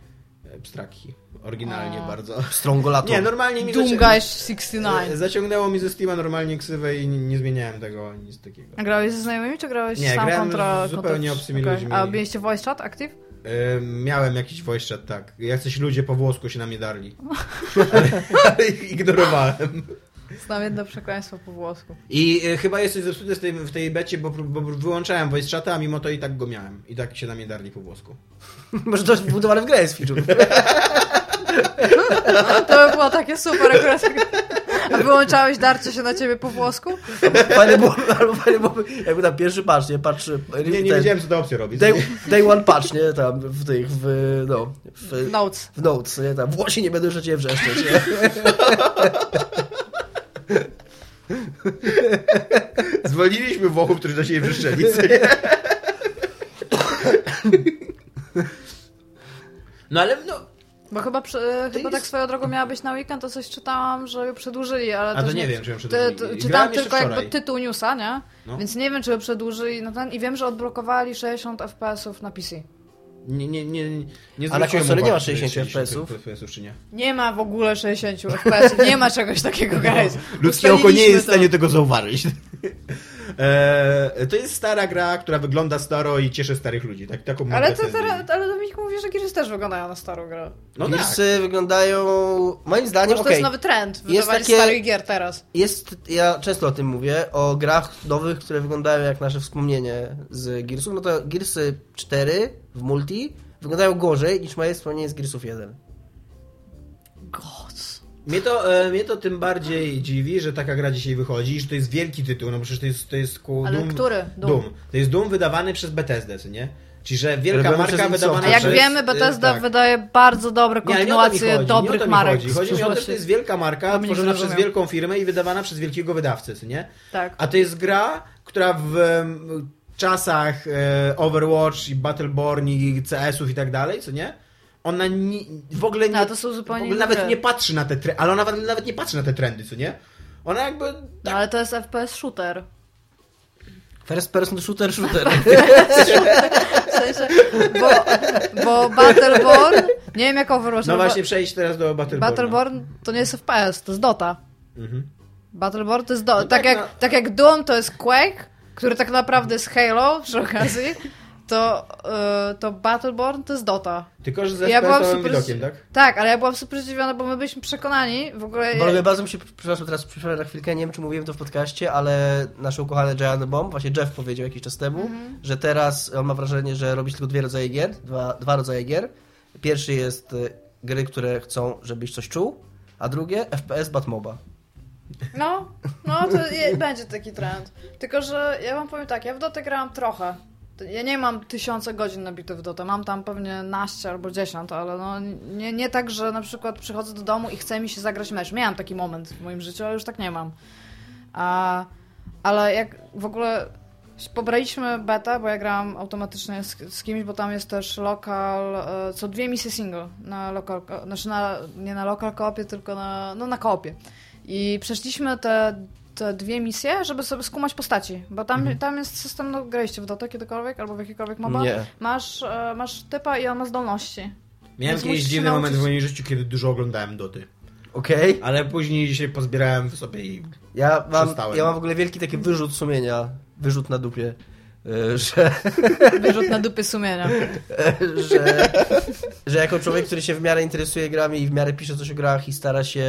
Pstraki. Oryginalnie O. bardzo. Strongolator. Nie, normalnie mi Guys 69. zaciągnęło mi ze Steama normalnie ksywę i nie, nie zmieniałem tego, nic takiego. A grałeś ze znajomymi, czy grałeś Nie, sam kontra... z zupełnie kontra... obcymi Okej. ludźmi. A mieliście voice chat active? E, miałem jakiś voice chat, tak. Jacyś ludzie po włosku się na mnie darli. [LAUGHS] ale, ale [LAUGHS] ich ignorowałem. Znam jedno przekleństwo po włosku. I e, chyba jest coś zepsute w tej, w tej becie, bo, bo wyłączałem voice chata, a mimo to i tak go miałem. I tak się na mnie darli po włosku. [LAUGHS] Może to jest wbudowane w grę jest feature. [LAUGHS] To by było takie super akurat. A wyłączałeś darcie się na ciebie po włosku? Fajne było, albo fajne byłoby, jakby tam pierwszy patch, nie? Patch... Nie, nie ten, wiedziałem, co ta opcja robi. Day, day one patch, nie? Tam w tych, w, no, w, Notes. w notes, nie? Tam włosi nie będą cię wrzeszczeć, nie? [LAUGHS] Zwolniliśmy Włochów, którzy do siebie wrzeszczeli. No ale no... Bo chyba, przy, chyba tak jest- swoją drogą miała być na weekend, to coś czytałam, że ją przedłużyli, ale A to nie wiem, czy ją przedłużyli. ty, czytałam tylko jakby tytuł newsa, nie? No. Więc nie wiem, czy ją przedłużyli. No ten, I wiem, że odblokowali 60 FPS-ów na PC. Nie, nie, nie, nie A na konsoli nie ma uwagi, że 60 60 FPS-ów? FPS-ów czy nie. Nie ma w ogóle 60 FPS, nie ma czegoś takiego, [LAUGHS] guys. Ludzkie oko nie jest w stanie tego zauważyć. E, to jest stara gra, która wygląda staro i cieszy starych ludzi. Tak, taką Ale to teraz, ale Dominik mówi, że Gearsy też wyglądają na starą grę. No tak. Wyglądają, moim zdaniem, Może to okej. jest nowy trend, wydawanie takie- starych gier teraz. Jest, ja często o tym mówię, o grach nowych, które wyglądają jak nasze wspomnienie z Gearsów. No to Gearsy 4 w multi wyglądają gorzej niż moje wspomnienie z Gearsów 1. God. Mnie to, e, mnie to tym bardziej dziwi, że taka gra dzisiaj wychodzi i że to jest wielki tytuł, no przecież to jest, to jest ku Ale Doom, który? Doom. Doom. To jest Doom wydawany przez Bethesdę, co nie? Czyli, że wielka Robiony marka przez. A jak przez... wiemy, Bethesda tak. wydaje bardzo dobre kontynuacje chodzi, nie o dobrych marek. Chodzi, chodzi mi o to, że to jest wielka marka, tworzona przez wielką firmę i wydawana przez wielkiego wydawcę, co nie? Tak. A to jest gra, która w czasach e, Overwatch i Battleborn i CS-ów i tak dalej, co nie? Ona ni, w ogóle nie, No, to są zupełnie w ogóle nawet nie patrzy na te trendy, ale ona nawet, nawet nie patrzy na te trendy, co nie? Ona jakby No, ale to jest FPS shooter. First person shooter, shooter. [LAUGHS] W sensie, bo, bo Battleborn, nie wiem jak Overwatch, No właśnie, przejść teraz do Battleborn. Battleborn to nie jest FPS, to jest Dota. Mhm. Battleborn to jest Dota. No tak, tak, jak, no. tak jak Doom to jest Quake, który tak naprawdę jest Halo przy okazji, to, yy, to Battleborn to jest Dota. Tylko, że z Ja byłam super- widokiem, tak? Tak, ale ja byłam super zdziwiona, bo my byliśmy przekonani w ogóle... Bo bardzo mi się, przepraszam, teraz przypomnę na chwilkę, nie wiem czy mówiłem to w podcaście, ale nasz ukochany Giant Bomb, właśnie Jeff powiedział jakiś czas temu, Mhm. że teraz on ma wrażenie, że robi tylko dwie rodzaje gier, dwa, dwa rodzaje gier. Pierwszy jest y, gry, które chcą, żebyś coś czuł, a drugie FPS Batmoba. No, no to je, będzie taki trend. Tylko, że ja wam powiem tak, ja w Dotę grałam trochę. Ja nie mam tysiące godzin nabitych w Dotę, mam tam pewnie naście albo dziesiąt, ale no nie, nie tak, że na przykład przychodzę do domu i chce mi się zagrać mecz. Miałam taki moment w moim życiu, ale już tak nie mam. A, ale jak w ogóle pobraliśmy betę, bo ja grałam automatycznie z, z kimś, bo tam jest też lokal, e, co dwie misje single na lokal, znaczy na, nie na lokal koopie, tylko na, no na koopie. I przeszliśmy te, te dwie misje, żeby sobie skumać postaci, bo tam, tam jest system, no graliście w Dotę kiedykolwiek, albo w jakikolwiek moba. Nie. Masz, e, masz typa i on ma zdolności. Miałem Więc się dziwny moment w moim życiu, kiedy dużo oglądałem Doty. Okej. Ale później się pozbierałem w sobie i... Ja mam, Przestałem. ja mam w ogóle wielki taki wyrzut sumienia, wyrzut na dupie, y, że, [LAUGHS] Wyrzut na dupy sumienia. [LAUGHS] że, że jako człowiek, który się w miarę interesuje grami i w miarę pisze coś o grach i stara się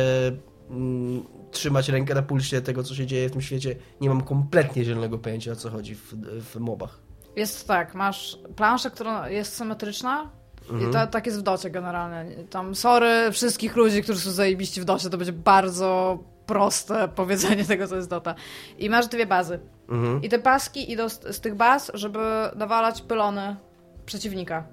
mm, trzymać rękę na pulsie tego, co się dzieje w tym świecie, nie mam kompletnie zielonego pojęcia, o co chodzi w, w mobach. Jest tak, masz planszę, która jest symetryczna i to, tak jest w docie generalnie. Tam sorry wszystkich ludzi, którzy są zajebiści w docie, to będzie bardzo proste powiedzenie [LAUGHS] tego, co jest dota. I masz dwie bazy. Mhm. I te paski idą z, z tych baz, żeby nawalać pylony przeciwnika.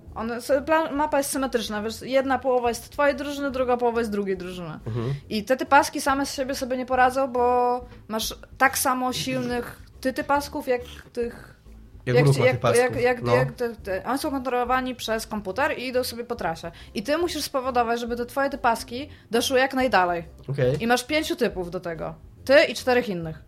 Plan, mapa jest symetryczna, wiesz, jedna połowa jest twojej drużyny, druga połowa jest drugiej drużyny. Mhm. I te typaski same z siebie sobie nie poradzą, bo masz tak samo silnych ty typasków, jak tych Jak, jak, pasków. jak, jak, no. jak te, te, oni są kontrolowani przez komputer i idą sobie po trasie. I ty musisz spowodować, żeby te twoje typaski doszły jak najdalej. Okej. I masz pięciu typów do tego. Ty i czterech innych.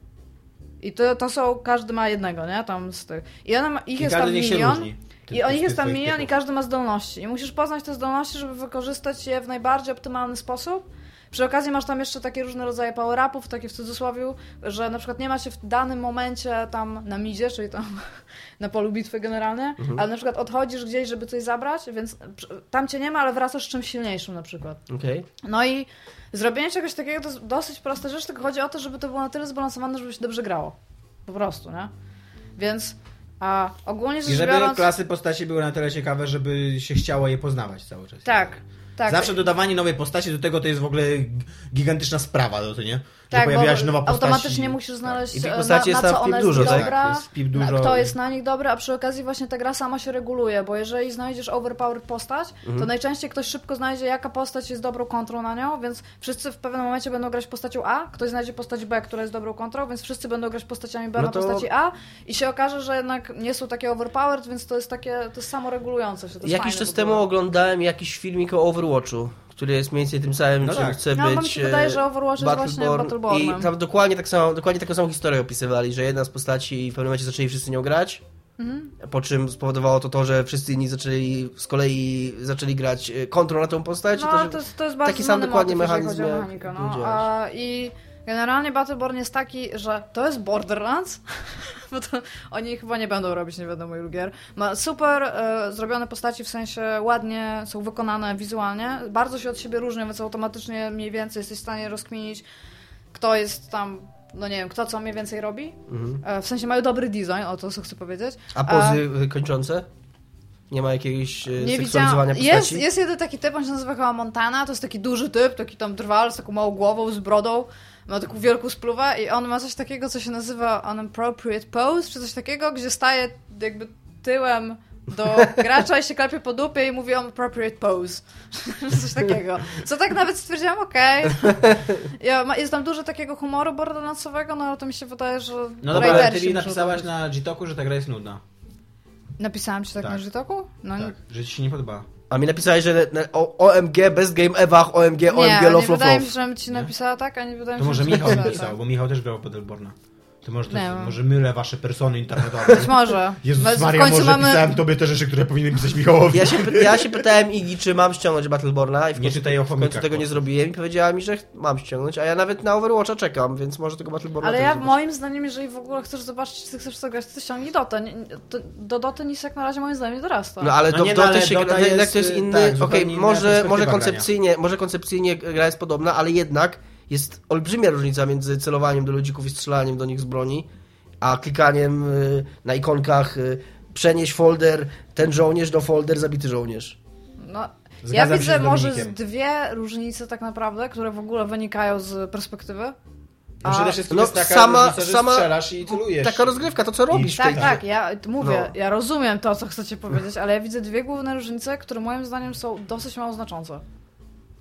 I to, to są, każdy ma jednego, nie? Tam z tych. I one ma, ich I jest tam milion. I o z nich tych jest tam milion i każdy ma zdolności. I musisz poznać te zdolności, żeby wykorzystać je w najbardziej optymalny sposób. Przy okazji masz tam jeszcze takie różne rodzaje power-upów, takie w cudzysłowie, że na przykład nie macie w danym momencie tam na midzie, czyli tam [LAUGHS] na polu bitwy generalnie, ale na przykład odchodzisz gdzieś, żeby coś zabrać, więc tam cię nie ma, ale wracasz z czymś silniejszym na przykład. Okej. No i zrobienie czegoś takiego to jest dosyć prosta rzecz, tylko chodzi o to, żeby to było na tyle zbalansowane, żeby się dobrze grało. Po prostu, nie? Więc a ogólnie I rzecz żeby biorąc... klasy postaci były na tyle ciekawe, żeby się chciało je poznawać cały czas. Tak, tak. Zawsze dodawanie nowej postaci do tego to jest w ogóle gigantyczna sprawa, no to nie? Tak, pojawiła się nowa postać. automatycznie musisz znaleźć I tych e, na, jest na co ona dużo, jest tak? dobra, Jest pip na- dużo. kto jest na nich dobry, a przy okazji właśnie ta gra sama się reguluje, bo jeżeli znajdziesz overpowered postać, Mhm. to najczęściej ktoś szybko znajdzie, jaka postać jest dobrą kontrą na nią, więc wszyscy w pewnym momencie będą grać postacią A, ktoś znajdzie postać B, która jest dobrą kontrą, więc wszyscy będą grać postaciami B No na to- postaci A i się okaże, że jednak nie są takie overpowered, więc to jest takie, to jest samoregulujące się. To jest Jakiś czas temu oglądałem jakiś filmik o Overwatchu, który jest mniej więcej tym samym, No czym tak. chce No, być mi się wydaje, że e, Overwatch jest właśnie Battlebornem. I tam dokładnie, tak samo, dokładnie taką samą historię opisywali, że jedna z postaci w pewnym momencie zaczęli wszyscy nią grać, Po czym spowodowało to to, że wszyscy inni zaczęli z kolei zaczęli grać e, kontrol na tą postać. No, to, to jest, to jest bardzo taki sam dokładnie motyw, mechanizm mechanikę, no. A, I generalnie Battleborn jest taki, że to jest Borderlands, [LAUGHS] bo to oni chyba nie będą robić nie wiadomo ilu gier. Ma super e, zrobione postaci, w sensie ładnie są wykonane wizualnie, bardzo się od siebie różnią, więc automatycznie mniej więcej jesteś w stanie rozkminić, kto jest tam, no nie wiem, kto co mniej więcej robi. Mhm. E, w sensie mają dobry design, o to co chcę powiedzieć. A pozy e, kończące? Nie ma jakiegoś e, Nie seksualizowania widziałam. Jest, postaci? jest jeden taki typ, on się nazywa chyba Montana, to jest taki duży typ, taki tam drwal z taką małą głową, z brodą, ma taką wielką spluwę i on ma coś takiego, co się nazywa unappropriate pose, czy coś takiego, gdzie staje jakby tyłem do gracza i się klepie po dupie i mówi unappropriate pose. [LAUGHS] coś takiego. Co tak nawet stwierdziłam, okej. Ja, ma- jest tam dużo takiego humoru borderlandsowego, no ale to mi się wydaje, że No dobra, ale muszą napisałaś na G-Toku, że ta gra jest nudna. Napisałam ci tak, Tak. na Żytoku? No Tak, że ci się nie podoba. A mi napisałeś, że na- o, OMG, Best Game Ewach, OMG, nie, OMG, nie Love, Love, wydaje mi się, żebym ci napisała tak, a nie wydaje To mi się, może że Michał napisał, tak. bo Michał też grał w Battleborna. To może, to Nie jest, może mylę wasze persony internetowe. Być może. Jezus Bez- Maria, w końcu może mamy... pisałem tobie te rzeczy, które powinny pisać Michałowi. Ja się, ja się pytałem Igi, czy mam ściągnąć Battleborna i w Nie końcu, czytaj o w końcu tego nie zrobiłem i powiedziała mi, że mam ściągnąć, a ja nawet na Overwatcha czekam, więc może tego Battleborna Ale ja zobaczę. moim zdaniem, jeżeli w ogóle chcesz zobaczyć, czy chcesz zagrać, to ściągnij Dotę. Nie- nie- to- Do Doty nic jak na razie moim zdaniem nie dorasta. No ale No do, nie, no, ale się Dota jest, to jest y, inny, tak, okej, inna może, może koncepcyjnie, może koncepcyjnie gra jest podobna, ale jednak jest olbrzymia różnica między celowaniem do ludzików i strzelaniem do nich z broni, a klikaniem y, na ikonkach y, przenieś folder, ten żołnierz do folder, zabity żołnierz. No, ja Zgadzam się widzę z może z dwie różnice tak naprawdę, które w ogóle wynikają z perspektywy. No A- przede wszystkim no, jest taka sama- różnica, że sama- strzelasz i celujesz. Taka rozgrywka, to co robisz tej Tak, tak, ja mówię, No. ja rozumiem to, co chcecie [LAUGHS] powiedzieć, ale ja widzę dwie główne różnice, które moim zdaniem są dosyć mało znaczące.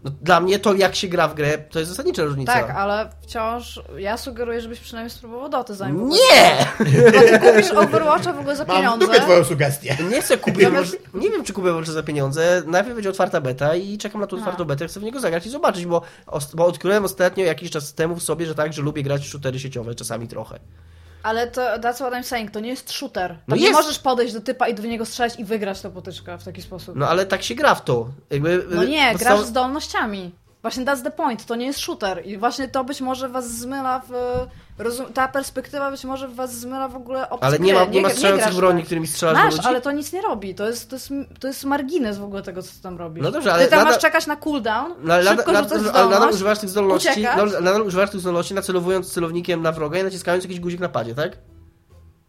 No, dla mnie to jak się gra w grę, to jest zasadnicza różnica. Tak, ale wciąż ja sugeruję, żebyś przynajmniej spróbował Doty zanim Nie! Bo ty kupisz Overwatcha w ogóle za Mam pieniądze. dupie twoją sugestię. Nie chcę kupić, Zamiast- może, nie wiem czy kupię może za pieniądze. Najpierw będzie otwarta beta i czekam na tą otwartą betę, chcę w niego zagrać i zobaczyć, bo, bo odkryłem ostatnio jakiś czas temu w sobie, że tak, że lubię grać w shootery sieciowe, czasami trochę. Ale to that's what I'm saying, to nie jest shooter. Tam No nie jest. możesz podejść do typa i do niego strzelać i wygrać tę potyczkę w taki sposób. No ale tak się gra w to. Jakby, No nie, grasz zdolnościami. Właśnie that's the point, to nie jest shooter i właśnie to być może was zmyla w... Rozum, ta perspektywa być może was zmyla w ogóle opcję Ale nie ma, nie ma gra- strzelających grasz broni, którymi strzelasz Masz, ludzi? ale to nic nie robi. To jest, to jest, to jest margines w ogóle tego, co tam robisz. No dobrze, ale Ty tam nadal- masz czekać na cooldown, No, ale, szybko nadal, rzucać nadal, nadal używasz tych zdolności, nadal, nadal używasz tych zdolności nacelowując celownikiem na wroga i naciskając jakiś guzik na padzie, tak?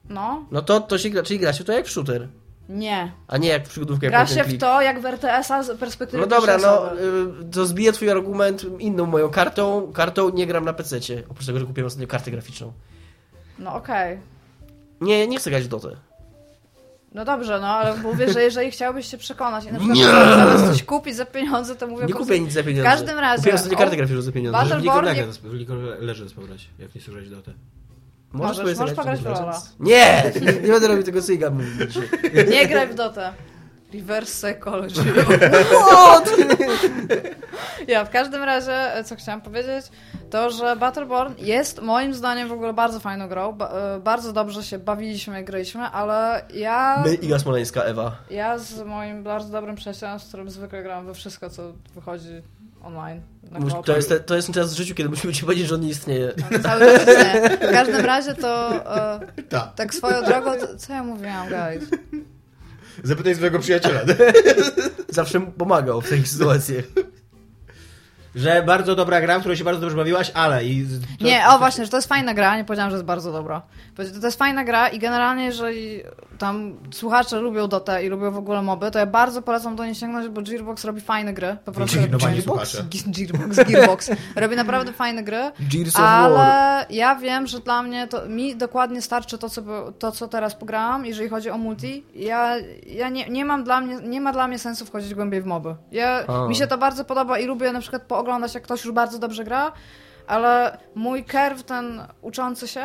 No, No to, to się gra, czyli gra się to jak w shooter, nie. a nie jak w przygodówkę. Gra się w to, jak w RTS-a z perspektywy No dobra, no y, to zbiję twój argument inną moją kartą. Kartą nie gram na PC-cie, oprócz tego, że kupiłem ostatnio kartę graficzną. No okej. Nie, nie chcę grać w Dotę. No dobrze, no ale mówię, że [LAUGHS] jeżeli chciałbyś się przekonać i na przykład zamiast coś kupić za pieniądze, to mówię Nie kupię nic za pieniądze. każdym razie, Kupiłem ostatnio o- kartę graficzną za pieniądze. W Battleborn w of Legends pograć, jak nie chcesz grać do Możesz- możesz zagrać pograć w Lola. Nie! Nie, będę robił tego syga mówić. Nie graj w Dotę. Reverse psychology. What? Ja, w każdym razie, e, co chciałam powiedzieć, to, że Battleborn jest moim zdaniem w ogóle bardzo fajną grą. Ba e, bardzo dobrze się bawiliśmy i graliśmy, ale ja, My Iga Smoleńska, Ewa. ja z moim bardzo dobrym przyjacielem, z którym zwykle gram we wszystko, co wychodzi online. To jest, to jest ten czas w życiu, kiedy musimy ci powiedzieć, że on nie istnieje. Cały czas nie. W każdym razie to e, Tak. tak swoją drogą, to, co ja mówiłam, guys? Zapytaj swojego przyjaciela. Zawsze mu pomagał w takich sytuacjach. Że bardzo dobra gra, w której się bardzo dobrze bawiłaś, ale i... To, Nie, o właśnie, że to jest fajna gra, nie powiedziałam, że jest bardzo dobra. To jest fajna gra i generalnie, jeżeli tam słuchacze lubią Dotę i lubią w ogóle moby, to ja bardzo polecam do niej sięgnąć, bo Gearbox robi fajne gry. Po prostu Gearbox? Gearbox, Gearbox. [LAUGHS] Robi naprawdę fajne gry. Gears. Ale ja wiem, że dla mnie to mi dokładnie starczy to, co, to, co teraz pograłam, jeżeli chodzi o multi. Ja, ja nie, nie mam dla mnie, nie ma dla mnie sensu wchodzić głębiej w moby. Ja, A. mi się to bardzo podoba i lubię na przykład pooglądać, jak ktoś już bardzo dobrze gra, ale mój curve ten uczący się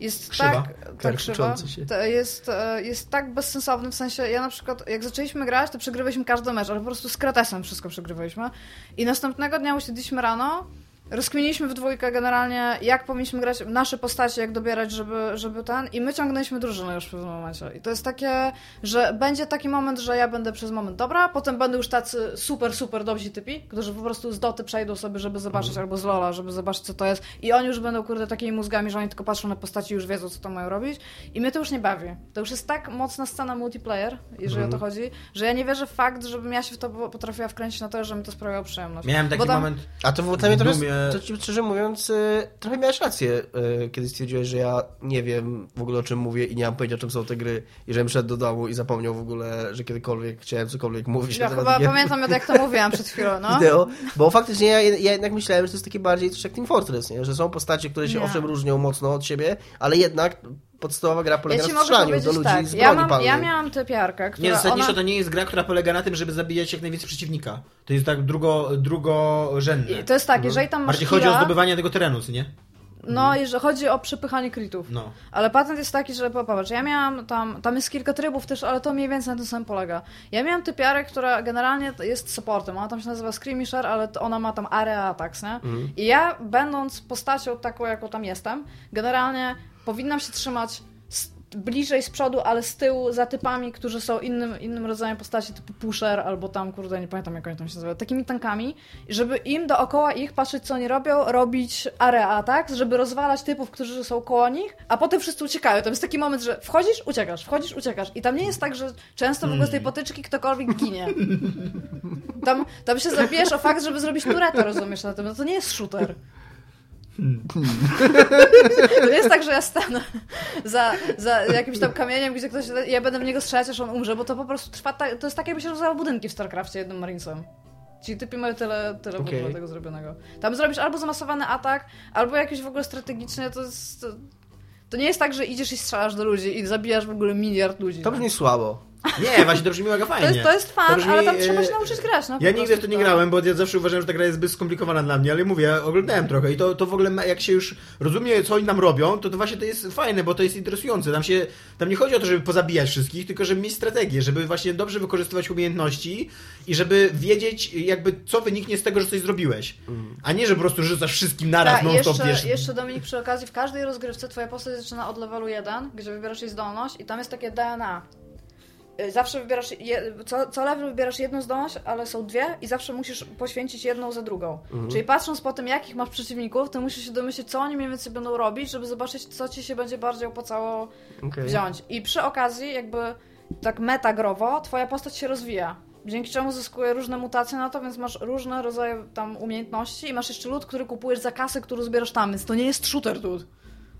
jest Krzywa. tak, tak krzywa, uczący się. to jest, e, jest tak bezsensowny, w sensie ja na przykład jak zaczęliśmy grać, to przegrywaliśmy każdy mecz, ale po prostu z kretesem wszystko przegrywaliśmy i następnego dnia usiedliśmy rano rozkminiliśmy w dwójkę generalnie, jak powinniśmy grać nasze postacie, jak dobierać, żeby, żeby ten. I my ciągnęliśmy drużynę już w pewnym momencie. I to jest takie, że będzie taki moment, że ja będę przez moment dobra, potem będą już tacy super, super dobrzy typi, którzy po prostu z doty przejdą sobie, żeby zobaczyć, albo z Lola, żeby zobaczyć, co to jest. I oni już będą, kurde, takimi mózgami, że oni tylko patrzą na postaci i już wiedzą, co to mają robić. I mnie to już nie bawi. To już jest tak mocna scena multiplayer, jeżeli o to chodzi, że ja nie wierzę w fakt, żebym ja się w to potrafiła wkręcić na to, że mi to sprawiało przyjemność. Miałem taki tam- moment... A to, to mnie trochę, Dumie- to ci szczerze mówiąc, y, trochę miałeś rację, y, kiedy stwierdziłeś, że ja nie wiem w ogóle o czym mówię i nie mam pojęcia o czym są te gry i żebym szedł do domu i zapomniał w ogóle, że kiedykolwiek chciałem cokolwiek mówić Ja chyba gier pamiętam, jak to mówiłam przed chwilą, no. wideo, bo faktycznie ja, ja jednak myślałem, że to jest takie bardziej coś jak Team Fortress, nie? że są postacie, które się Nie. owszem różnią mocno od siebie, ale jednak podstawowa gra polega Ja na strzelaniu do ludzi tak, z ja, broni mam, ja palnej. miałam typiarkę, która Nie, zasadniczo ona... to nie jest gra, która polega na tym, żeby zabijać jak najwięcej przeciwnika. To jest tak drugo, drugorzędne. I to jest tak, jeżeli tam masz Bardziej chodzi o zdobywanie tego terenu, co nie? No, jeżeli chodzi o przepychanie critów. No. Ale patent jest taki, że popatrz, ja miałam tam, tam jest kilka trybów też, ale to mniej więcej na tym samym polega. Ja miałam typiarę, która generalnie jest supportem, ona tam się nazywa Skirmisher, ale ona ma tam area attacks, nie? I ja, będąc postacią taką, jaką tam jestem, generalnie powinnam się trzymać bliżej z przodu, ale z tyłu za typami, którzy są innym, innym rodzajem postaci, typu pusher, albo tam, kurde, nie pamiętam jak oni tam się nazywają, takimi tankami, żeby im dookoła ich patrzeć, co oni robią, robić area attacks, żeby rozwalać typów, którzy są koło nich, a potem wszyscy uciekają. Tam jest taki moment, że wchodzisz, uciekasz, wchodzisz, uciekasz. I tam nie jest tak, że często w ogóle z tej potyczki ktokolwiek ginie. Tam, tam się zabijesz o fakt, żeby zrobić tureta, rozumiesz, na tym. No to nie jest shooter. To jest tak, że ja stanę za, za jakimś tam kamieniem, gdzie ktoś, ja będę w niego strzelać, aż on umrze, bo to po prostu trwa, tak, to jest tak, jakby się rozwajało budynki w StarCraftie jednym Marinesem. Ci typy mają tyle, tyle ogóle tego zrobionego. Tam zrobisz albo zamasowany atak, albo jakiś w ogóle strategicznie, to jest... To, to nie jest tak, że idziesz i strzelasz do ludzi i zabijasz w ogóle miliard ludzi. To no. brzmi słabo. Nie, właśnie to brzmi mega fajnie. to, jest, to jest fan, brzmi, ale tam e, trzeba się nauczyć grać. No, Ja nigdy w to nie tak. grałem, bo ja zawsze uważałem, że ta gra jest zbyt skomplikowana dla mnie, ale mówię, ja oglądałem trochę i to, to w ogóle jak się już rozumie, co oni nam robią, to, to właśnie to jest fajne, bo to jest interesujące. Tam się, tam nie chodzi o to, żeby pozabijać wszystkich, tylko żeby mieć strategię, żeby właśnie dobrze wykorzystywać umiejętności i żeby wiedzieć jakby co wyniknie z tego, że coś zrobiłeś. A nie, że po prostu rzucasz wszystkim naraz Tak, non-stop, jeszcze, wiesz. jeszcze Dominik przy okazji, w każdej rozgrywce twoja postać zaczyna od levelu 1, gdzie wybierasz jej zdolność i tam jest takie DNA. Y, Zawsze wybierasz, je, co, co level wybierasz jedną zdolność, ale są dwie i zawsze musisz poświęcić jedną za drugą. Czyli patrząc po tym, jakich masz przeciwników, to musisz się domyślić, co oni mniej więcej będą robić, żeby zobaczyć, co ci się będzie bardziej opłacało Okej. wziąć. I przy okazji, jakby tak metagrowo, twoja postać się rozwija. Dzięki czemu zyskuje różne mutacje na to, więc masz różne rodzaje tam umiejętności i masz jeszcze lód, który kupujesz za kasę, który zbierasz tam, więc to nie jest shooter lód.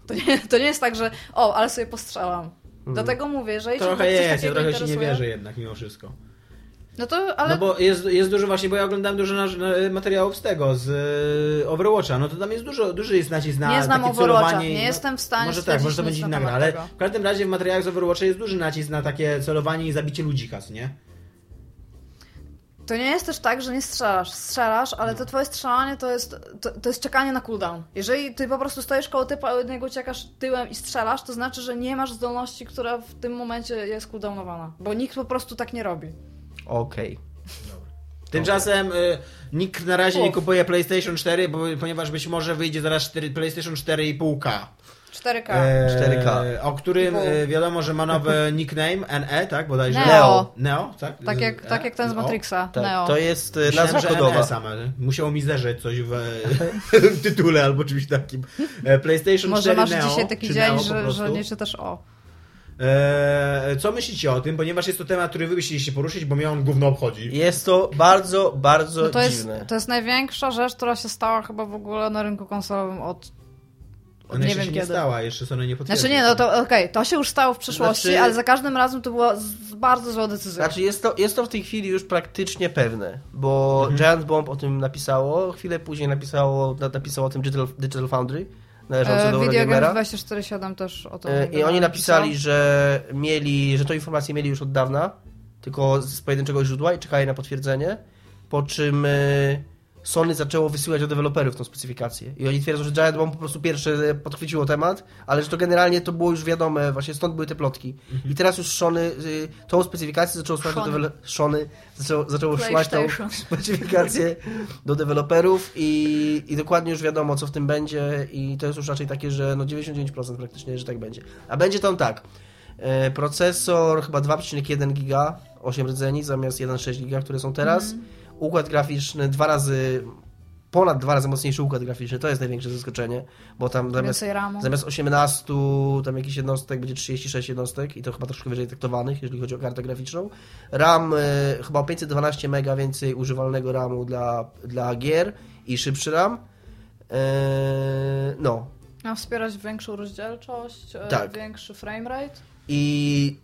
To nie, to nie jest tak, że o, ale sobie postrzelam. Dlatego mówię, że jeśli Trochę coś jest, ja trochę ci nie wierzę jednak mimo wszystko. No to, ale No bo jest, jest dużo właśnie, bo ja oglądałem dużo na, na, materiałów z tego, z y, Overwatcha, no to tam jest dużo, duży jest nacisk na Nie znam takie Overwatcha, nie no, jestem w stanie Może tak, może to będzie inna gra, ale w każdym razie w materiałach z Overwatcha jest duży nacisk na takie celowanie i zabicie ludzikas, nie? To nie jest też tak, że nie strzelasz. Strzelasz, ale No. to twoje strzelanie to jest, to, to jest czekanie na cooldown. Jeżeli ty po prostu stoisz koło typa, a od niego uciekasz tyłem i strzelasz, to znaczy, że nie masz zdolności, która w tym momencie jest cooldownowana. Bo nikt po prostu tak nie robi. Okej. Tymczasem y, nikt na razie nie Uf. kupuje PlayStation 4, bo, ponieważ być może wyjdzie zaraz 4, PlayStation 4,5K. 4K. E, 4K. O którym e, wiadomo, że ma nowy [LAUGHS] nickname, NE, tak? Bodajże. Neo. Neo, tak? tak, jak, E, tak jak ten z. Matrixa, Tak, Neo. to jest y, Myślałem, nazwa że kodowa. Same. Musiało mi zerzeć coś w, [LAUGHS] w tytule albo czymś takim. E, PlayStation Może 4 masz Neo, dzisiaj taki dzień, Neo że, że nie czytasz o. E, co myślicie o tym? Ponieważ jest to temat, który wy byście się poruszyć, bo mnie on gówno obchodzi. Jest to bardzo, bardzo No to, jest, dziwne. to jest największa rzecz, która się stała chyba w ogóle na rynku konsolowym od Ona nie wiem się nie kiedy. stała, jeszcze Sony nie potwierdził. Znaczy nie, no to okej, to się już stało w przeszłości, Znaczy- ale za każdym razem to była z, bardzo zła decyzja. Znaczy jest to, jest to w tej chwili już praktycznie pewne, bo Mhm. Giant Bomb o tym napisało, chwilę później napisało, na- napisało o tym Digital, Digital Foundry, należące e, do Video Games Eurogamera. 247 też o tym E, I oni napisali, że mieli, że tą informację mieli już od dawna, tylko z pojedynczego źródła i czekali na potwierdzenie, po czym e, Sony zaczęło wysyłać do deweloperów tą specyfikację. I oni twierdzą, że Giant Bomb po prostu pierwsze podchwyciło temat, ale że to generalnie to było już wiadome, właśnie stąd były te plotki. I teraz już Sony y, tą specyfikację zaczęło słać do Sony. deweloperów. Zaczęło, zaczęło szłać tą [LAUGHS] specyfikację do deweloperów i, i dokładnie już wiadomo, co w tym będzie i to jest już raczej takie, że no 99% praktycznie, że tak będzie. A będzie tam tak, e, procesor chyba 2,1 giga, 8 rdzeni zamiast 1,6 giga, które są teraz, układ graficzny dwa razy, ponad dwa razy mocniejszy układ graficzny, to jest największe zaskoczenie, bo tam zamiast, zamiast 18 tam jakichś jednostek będzie 36 jednostek i to chyba troszkę wyżej taktowanych, jeżeli chodzi o kartę graficzną. RAM e, chyba o 512 mega więcej używalnego RAMu dla, dla gier i szybszy RAM. E, no. Ma wspierać większą rozdzielczość, e, Tak. większy framerate. I,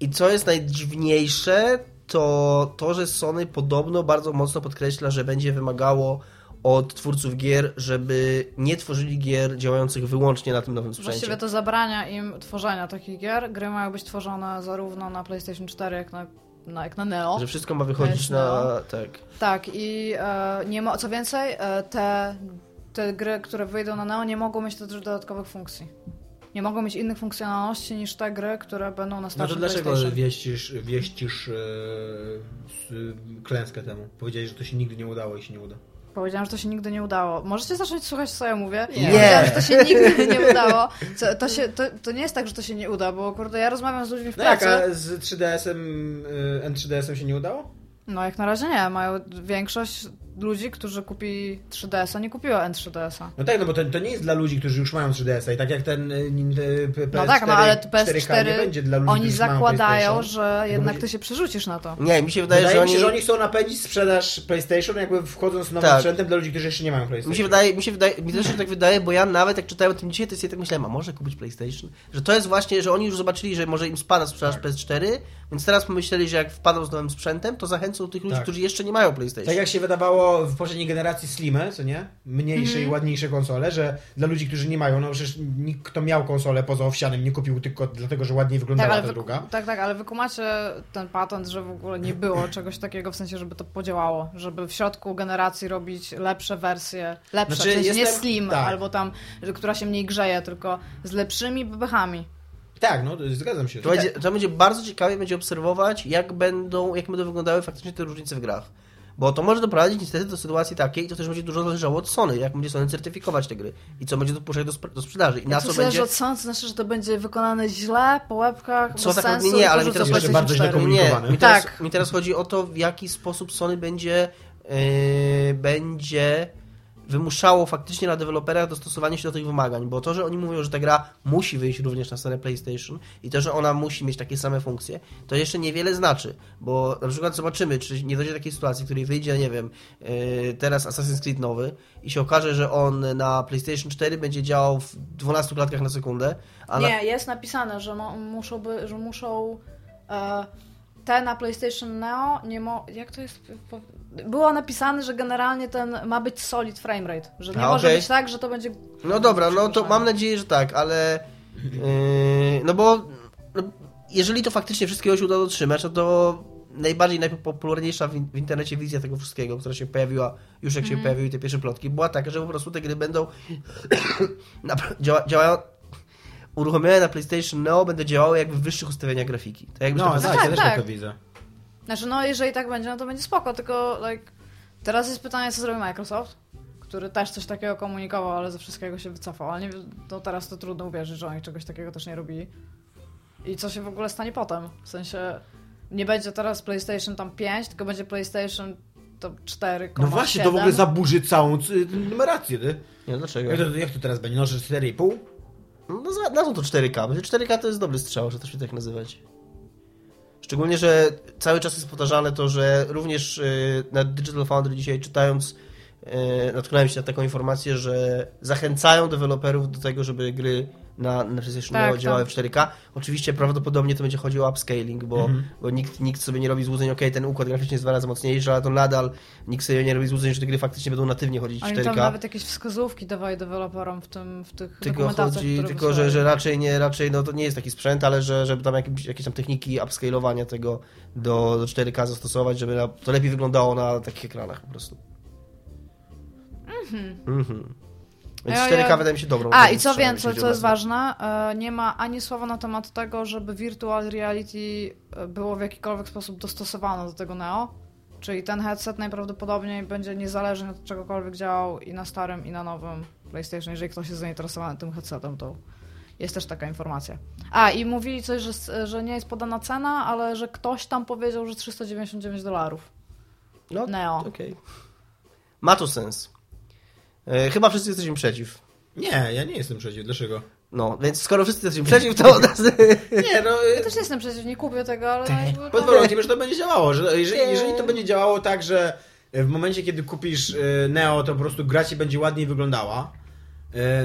I co jest najdziwniejsze, to to, że Sony podobno bardzo mocno podkreśla, że będzie wymagało od twórców gier, żeby nie tworzyli gier działających wyłącznie na tym nowym sprzęcie. Właściwie to zabrania im tworzenia takich gier. Gry mają być tworzone zarówno na PlayStation 4, jak na, na, jak na Neo. Że wszystko ma wychodzić na... Tak. Tak, i e, nie ma, co więcej, e, te, te gry, które wyjdą na Neo, nie mogą mieć też dodatkowych funkcji. Nie mogą mieć innych funkcjonalności niż te gry, które będą na No to starszym dlaczego PlayStation. wieścisz, wieścisz s- klęskę temu? Powiedziałeś, że to się nigdy nie udało i się nie uda. Powiedziałam, że to się nigdy nie udało. Możecie zacząć słuchać, co ja mówię? Nie. Powiedziałam, że to się nigdy nie udało. Co, to, się, to, to nie jest tak, że to się nie uda, bo kurde, ja rozmawiam z ludźmi w No jak, pracy. a z 3DS-em, y, N3DS-em się nie udało? No jak na razie nie. Mają większość ludzi, którzy kupili 3DS-a, nie kupiła N3DS-a. No tak, no bo to, to nie jest dla ludzi, którzy już mają 3DS-a i tak jak ten y, Nintendo PS4, No tak, no ale 4K PS4 nie będzie dla ludzi, oni zakładają, że jednak będzie- ty się przerzucisz na to. Nie, mi się wydaje, Wydaje że mi oni... się, że oni chcą napędzić sprzedaż PlayStation, jakby wchodząc z nowym Tak. sprzętem dla ludzi, którzy jeszcze nie mają PlayStation. Mi się wydaje, mi się wydaje, mi też się tak wydaje, bo ja nawet jak czytałem o tym dzisiaj, to sobie tak myślałem, a może kupić PlayStation? Że to jest właśnie, że oni już zobaczyli, że może im spada sprzedaż Tak. PS4, więc teraz pomyśleli, że jak wpadną z nowym sprzętem, to zachęcą tych ludzi, Tak. którzy jeszcze nie mają PlayStation. Tak jak się wydawało w poprzedniej generacji Slimy, co nie? Mniejsze Mhm. i ładniejsze konsole, że dla ludzi, którzy nie mają, no przecież nikt, kto miał konsolę poza owsianym, nie kupił tylko dlatego, że ładniej wyglądała Tak, ta druga. tak, tak, ale wy kumacie ten patent, że w ogóle nie było [LAUGHS] czegoś takiego, w sensie, żeby to podziałało, żeby w środku generacji robić lepsze wersje, lepsze, Znaczy, w sensie nie jestem- slim, tak. albo tam, że, która się mniej grzeje, tylko z lepszymi bebechami. Tak, no to- zgadzam się. To będzie, to będzie bardzo ciekawie będzie obserwować, jak będą, jak będą wyglądały faktycznie te różnice w grach. Bo to może doprowadzić niestety do sytuacji takiej, i to też będzie dużo zależało od Sony, jak będzie Sony certyfikować te gry i co będzie dopuszczać do, do sprzedaży i na Jak co to zależy będzie... od Sony, to znaczy, że to będzie wykonane źle, po łebkach, Co bez tak sensu nie, ale mi teraz PlayStation bardzo źle 4. komunikuje. Nie, mi teraz, Tak. mi teraz chodzi o to, w jaki sposób Sony będzie, yy, będzie wymuszało faktycznie na deweloperach dostosowanie się do tych wymagań, bo to, że oni mówią, że ta gra musi wyjść również na stronę PlayStation i to, że ona musi mieć takie same funkcje, to jeszcze niewiele znaczy, bo na przykład zobaczymy, czy nie dojdzie do takiej sytuacji, w której wyjdzie, nie wiem, yy, teraz Assassin's Creed nowy i się okaże, że on na PlayStation 4 będzie działał w 12 klatkach na sekundę, a na, Nie, jest napisane, że, mo, muszą, by, że muszą e, te na PlayStation Neo nie mo, jak to jest? Było napisane, że generalnie ten ma być solid framerate, że nie A, może okej. być tak, że to będzie No dobra, no to mam nadzieję, że tak, ale yy, no bo no, jeżeli to faktycznie wszystkiego się uda dotrzymać, no to najbardziej najpopularniejsza w, in- w internecie wizja tego wszystkiego, która się pojawiła już jak się pojawiły te pierwsze plotki, była taka, że po prostu te gry będą [COUGHS] [COUGHS] działa, działają uruchomione na PlayStation Neo będą działały jakby w wyższych ustawieniach grafiki. Tak jakby No, to tak, tak, ja też tak. tak to widzę. Znaczy, no jeżeli tak będzie, no to będzie spoko, tylko like, teraz jest pytanie, co zrobi Microsoft, który też coś takiego komunikował, ale ze wszystkiego się wycofał, ale nie, no teraz to trudno uwierzyć, że oni czegoś takiego też nie robili. I co się w ogóle stanie potem? W sensie, nie będzie teraz PlayStation tam 5, tylko będzie PlayStation to 4, No właśnie, to w ogóle zaburzy całą numerację, ty. Nie, dlaczego? Jak to, jak to teraz będzie? No, że 4,5? No, nazwą to 4K. Będzie 4K to jest dobry strzał, że to się tak nazywać. Szczególnie, że cały czas jest powtarzane to, że również y, na Digital Foundry dzisiaj czytając y, natknąłem się na taką informację, że zachęcają deweloperów do tego, żeby gry na, na PlayStation Tak, działały tak. w 4K. Oczywiście prawdopodobnie to będzie chodziło o upscaling, bo, bo nikt, nikt sobie nie robi złudzeń, ok, ten układ graficzny jest dwa razy mocniejszy, ale to nadal nikt sobie nie robi złudzeń, że te gry faktycznie będą natywnie chodzić w Oni 4K. tam nawet jakieś wskazówki dawali deweloperom w, tym, w tych Tylko chodzi, które tylko że, że raczej nie, raczej no to nie jest taki sprzęt, ale że, żeby tam jakieś, jakieś tam techniki upscalowania tego do, do 4K zastosować, żeby to lepiej wyglądało na takich ekranach po prostu. Mhm. Więc Ja- 4K ja- wydaje mi się dobrą. A i co więcej, co jest ważne, e, nie ma ani słowa na temat tego, żeby virtual reality e, było w jakikolwiek sposób dostosowane do tego Neo. Czyli ten headset najprawdopodobniej będzie niezależnie od czegokolwiek działał i na starym, i na nowym PlayStation. Jeżeli ktoś jest zainteresowany tym headsetem, to jest też taka informacja. A, i mówili coś, że, że nie jest podana cena, ale że ktoś tam powiedział, że 399 dolarów. No, Neo. okej. Ma to sens. E, chyba wszyscy jesteśmy przeciw. Nie, ja nie jestem przeciw. Dlaczego? No, więc skoro wszyscy jesteśmy przeciw, to. [LAUGHS] Nie, no... Ja też nie jestem przeciw, nie kupię tego, ale... no, Pod warunkiem, że to będzie działało. Że jeżeli, jeżeli to będzie działało tak, że w momencie, kiedy kupisz Neo, to po prostu gra ci będzie ładniej wyglądała,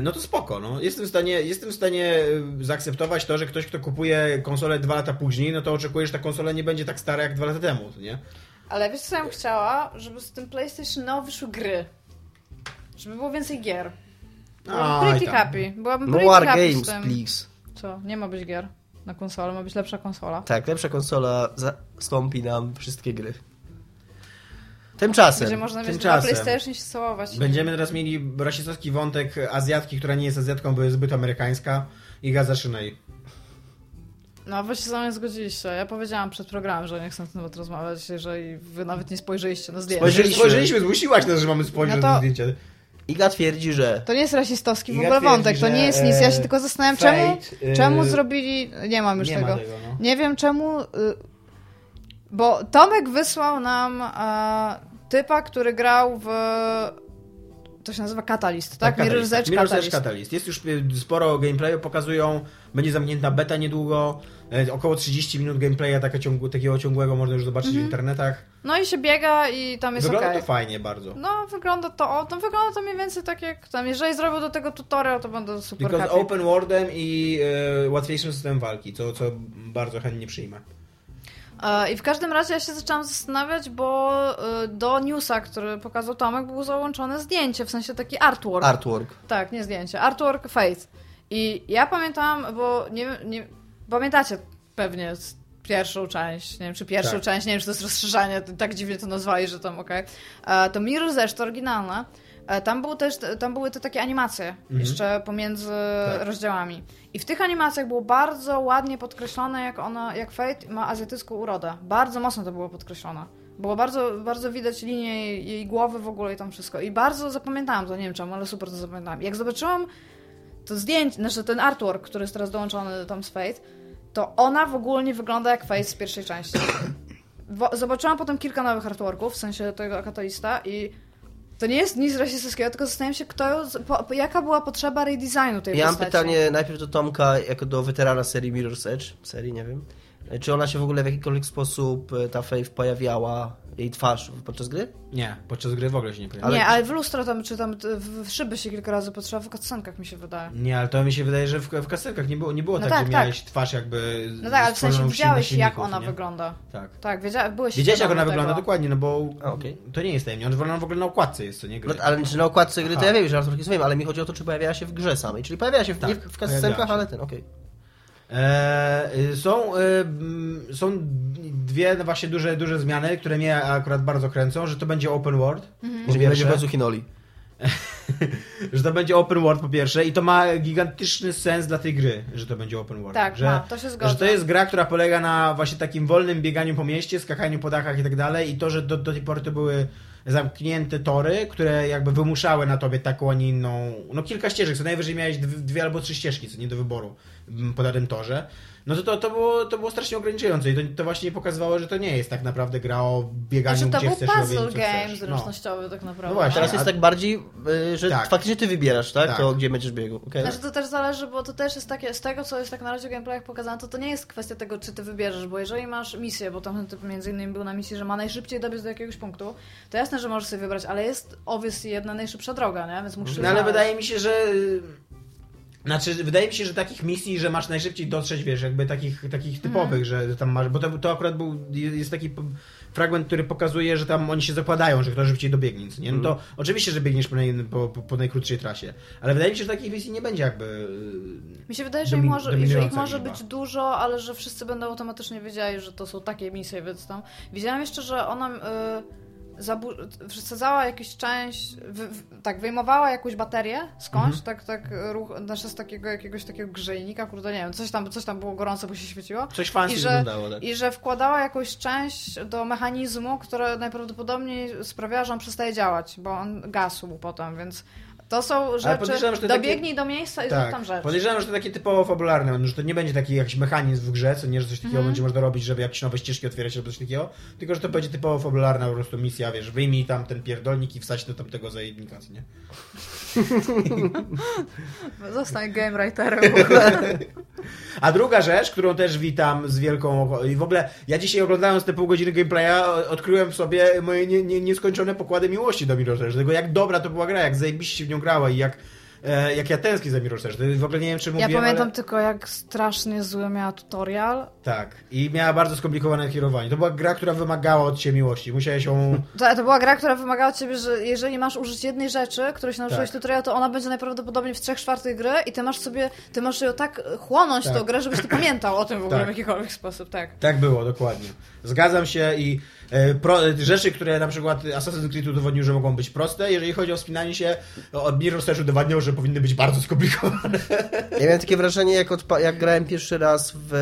no to spoko. No. Jestem, w stanie, jestem w stanie zaakceptować to, że ktoś, kto kupuje konsolę dwa lata później, no to oczekuje, że ta konsola nie będzie tak stara jak dwa lata temu, to nie? Ale wiesz co ja bym chciała? Żeby z tym PlayStation Now wyszły gry. Żeby było więcej gier. Byłabym Aj pretty tam. happy. Byłabym No pretty War happy z Games, tym. please. Co? Nie ma być gier na konsolę, ma być lepsza konsola. Tak, lepsza konsola zastąpi nam wszystkie gry. Tymczasem. Będzie można mieć. PlayStation się całować. Będziemy teraz mieli rasistowski wątek Azjatki, która nie jest Azjatką, bo jest zbyt amerykańska i Gaza Szynej. No, wy się ze mną zgodziliście. Ja powiedziałam przed programem, że nie chcę na ten temat rozmawiać, jeżeli wy nawet nie spojrzeliście na zdjęcie. Spojrzeliśmy. Spojrzeliśmy, zmusiłaś nas, że mamy spojrzeć No to- na zdjęcie. Iga twierdzi, że To nie jest rasistowski w Iga ogóle twierdzi, wątek, to nie jest nic. Ja się e, tylko zastanawiam, czemu, Fate, y, czemu zrobili... Nie mam już nie tego. ma tego, no. Nie wiem czemu, y, bo Tomek wysłał nam e, typa, który grał w... To się nazywa Catalyst, tak? Mirror's Catalyst, Mirror's Edge Catalyst. Catalyst. Jest już sporo gameplayu, pokazują, będzie zamknięta beta niedługo, e, około 30 minut gameplaya taka ciągu, takiego ciągłego można już zobaczyć w internetach. No i się biega i tam jest Wygląda okej. to fajnie bardzo. No, wygląda to, o, no wygląda to mniej więcej tak jak tam, jeżeli zrobił do tego tutorial, to będę super Tylko z open worldem i e, łatwiejszym systemem walki, co, co bardzo chętnie przyjmę. E, I w każdym razie ja się zaczęłam zastanawiać, bo do newsa, który pokazał Tomek, było załączone zdjęcie, w sensie taki artwork. artwork. Tak, nie zdjęcie. Artwork Fate. I ja pamiętam, bo nie, nie pamiętacie pewnie pierwszą część, nie wiem czy pierwszą Tak. część, nie wiem czy to jest rozszerzenie, tak dziwnie to nazwali, że tam okej. E, To Mirror's Edge, to oryginalne. E, Tam, był też, tam były te takie animacje jeszcze pomiędzy Tak. rozdziałami. I w tych animacjach było bardzo ładnie podkreślone, jak ona, jak Fate ma azjatycką urodę. Bardzo mocno to było podkreślone. Było bardzo, bardzo widać linię jej, jej głowy w ogóle i tam wszystko. I bardzo zapamiętałam to, nie wiem czemu, ale super to zapamiętałam. Jak zobaczyłam to zdjęcie, znaczy ten artwork, który jest teraz dołączony tam z Fate, to ona w ogóle nie wygląda jak Fate z pierwszej części. Zobaczyłam potem kilka nowych artworków, w sensie tego katalista i to nie jest nic rasistowskiego, tylko zastanawiam się, kto, po, jaka była potrzeba redesignu tej Ja mam postaci. pytanie najpierw do Tomka, jako do weterana serii Mirror's Edge, serii, nie wiem. Czy ona się w ogóle w jakikolwiek sposób, e, ta Faith, pojawiała, jej twarz podczas gry? Nie, podczas gry w ogóle się nie pojawia. Ale- Nie, ale w lustro tam, czy tam w, szyby się kilka razy potrzeba, w cutscenkach mi się wydaje. Nie, ale to mi się wydaje, że w, w nie było, nie było No tak, tak, że tak. miałeś twarz jakby No tak, ale w sensie widziałeś, jak ona nie? wygląda. Tak. Tak, wiedzia, byłeś Wiedziałeś jak ona wygląda tego. dokładnie, no bo A, okej. to nie jest tajemnica. Ona w ogóle na okładce jest, to nie No, gry. ale czy na okładce gry to Aha. ja wiem, że artwork jest wiem, ale mi chodzi o to, czy pojawiała się w grze samej. Czyli pojawiała się w, Tak, w ale ten, okej. E, y, są, y, mm, są dwie no właśnie duże, duże zmiany, które mnie akurat bardzo kręcą, że to będzie open world. Mhm. Że będzie końcu Hinoli. [LAUGHS] że to będzie open world po pierwsze i to ma gigantyczny sens dla tej gry, że to będzie open world. Tak, że, ma, to się zgadza. Że to jest gra, która polega na właśnie takim wolnym bieganiu po mieście, skakaniu po dachach i tak dalej i to, że do, do tej pory to były zamknięte tory, które jakby wymuszały na tobie taką, a nie inną, no kilka ścieżek, co najwyżej miałeś dwie, dwie albo trzy ścieżki, co nie do wyboru po danym torze, no to to, to, było, to było strasznie ograniczające i to, to właśnie pokazało, że to nie jest tak naprawdę gra o bieganiu, Znaczy, to gdzie był chcesz co game chcesz. No. zręcznościowy tak naprawdę. No właśnie. Teraz jest tak bardziej, y, że Tak. faktycznie ty wybierasz, tak? Tak. To gdzie będziesz biegł. okej. Znaczy to też zależy, bo to też jest takie, z tego co jest tak na razie w gameplayach pokazane, to to nie jest kwestia tego, czy ty wybierzesz, bo jeżeli masz misję, bo tam ten typ między innymi był na misji, że ma najszybciej dobiec do jakiegoś punktu, to jasne, że możesz sobie wybrać, ale jest obviously jedna najszybsza droga, nie? Więc musisz No ale wydaje mi się, że. Znaczy, wydaje mi się, że takich misji, że masz najszybciej dotrzeć, wiesz, jakby takich, takich typowych, że tam masz. Bo to, to akurat był. Jest taki fragment, który pokazuje, że tam oni się zakładają, że kto szybciej dobiegnie, nie? No to oczywiście, że biegniesz po, naj, po, po, najkrótszej trasie. Ale wydaje mi się, że takich misji nie będzie jakby. Mi się wydaje, że, ich może, że ich może być dużo, ale że wszyscy będą automatycznie wiedzieli, że to są takie misje, więc tam. Widziałam jeszcze, że ona. y, zabu- wsadzała jakąś część, wy, w, tak, wyjmowała jakąś baterię skądś, tak, tak, ruch, znaczy z takiego jakiegoś takiego grzejnika, kurde, nie wiem, coś tam, coś tam było gorące, bo się świeciło. Coś fancy I że, wyglądało, tak. I że wkładała jakąś część do mechanizmu, która najprawdopodobniej sprawiała, że on przestaje działać, bo on gasł potem, więc to są rzeczy. że to Dobiegnij do miejsca i Tak, tam rzecz. podejrzewam, że to takie typowo fabularne, że to nie będzie taki jakiś mechanizm w grze, co nie, że coś takiego Mhm. będzie można robić, żeby jakieś nowe ścieżki otwierać albo coś takiego, tylko że to będzie typowo fabularna po prostu misja, wiesz, wyjmij tam ten pierdolnik i wsadź do tamtego zajebnika, nie? [LAUGHS] Zostań game writerem. w ogóle. [LAUGHS] A druga rzecz, którą też witam z wielką... I w ogóle ja dzisiaj oglądając te pół godziny gameplaya odkryłem w sobie moje nie, nie, nieskończone pokłady miłości do Mirror's Edge. Tego jak dobra to była gra, jak zajebiście w nią grała i jak, e, jak ja tęsknię za Mirror's Edge. W ogóle nie wiem, czy Ja mówiłem, pamiętam ale... tylko, jak strasznie zły miała tutorial. Tak. I miała bardzo skomplikowane kierowanie. To była gra, która wymagała od ciebie miłości. Musiałeś ją... [LAUGHS] To, to była gra, która wymagała od ciebie, że jeżeli masz użyć jednej rzeczy, której się nauczyłeś Tak. tutorial, to ona będzie najprawdopodobniej w trzech czwartych gry i ty masz sobie, ty masz ją tak chłonąć Tak. tą grę, żebyś ty pamiętał o tym w ogóle Tak. w jakikolwiek sposób, tak. Tak było, dokładnie. Zgadzam się i e, pro, rzeczy, które na przykład Assassin's Creed udowodnił, że mogą być proste, jeżeli chodzi o wspinanie się, od Mirror's też udowadniał, że powinny być bardzo skomplikowane. Ja miałem takie wrażenie, jak, odpa- jak grałem pierwszy raz w...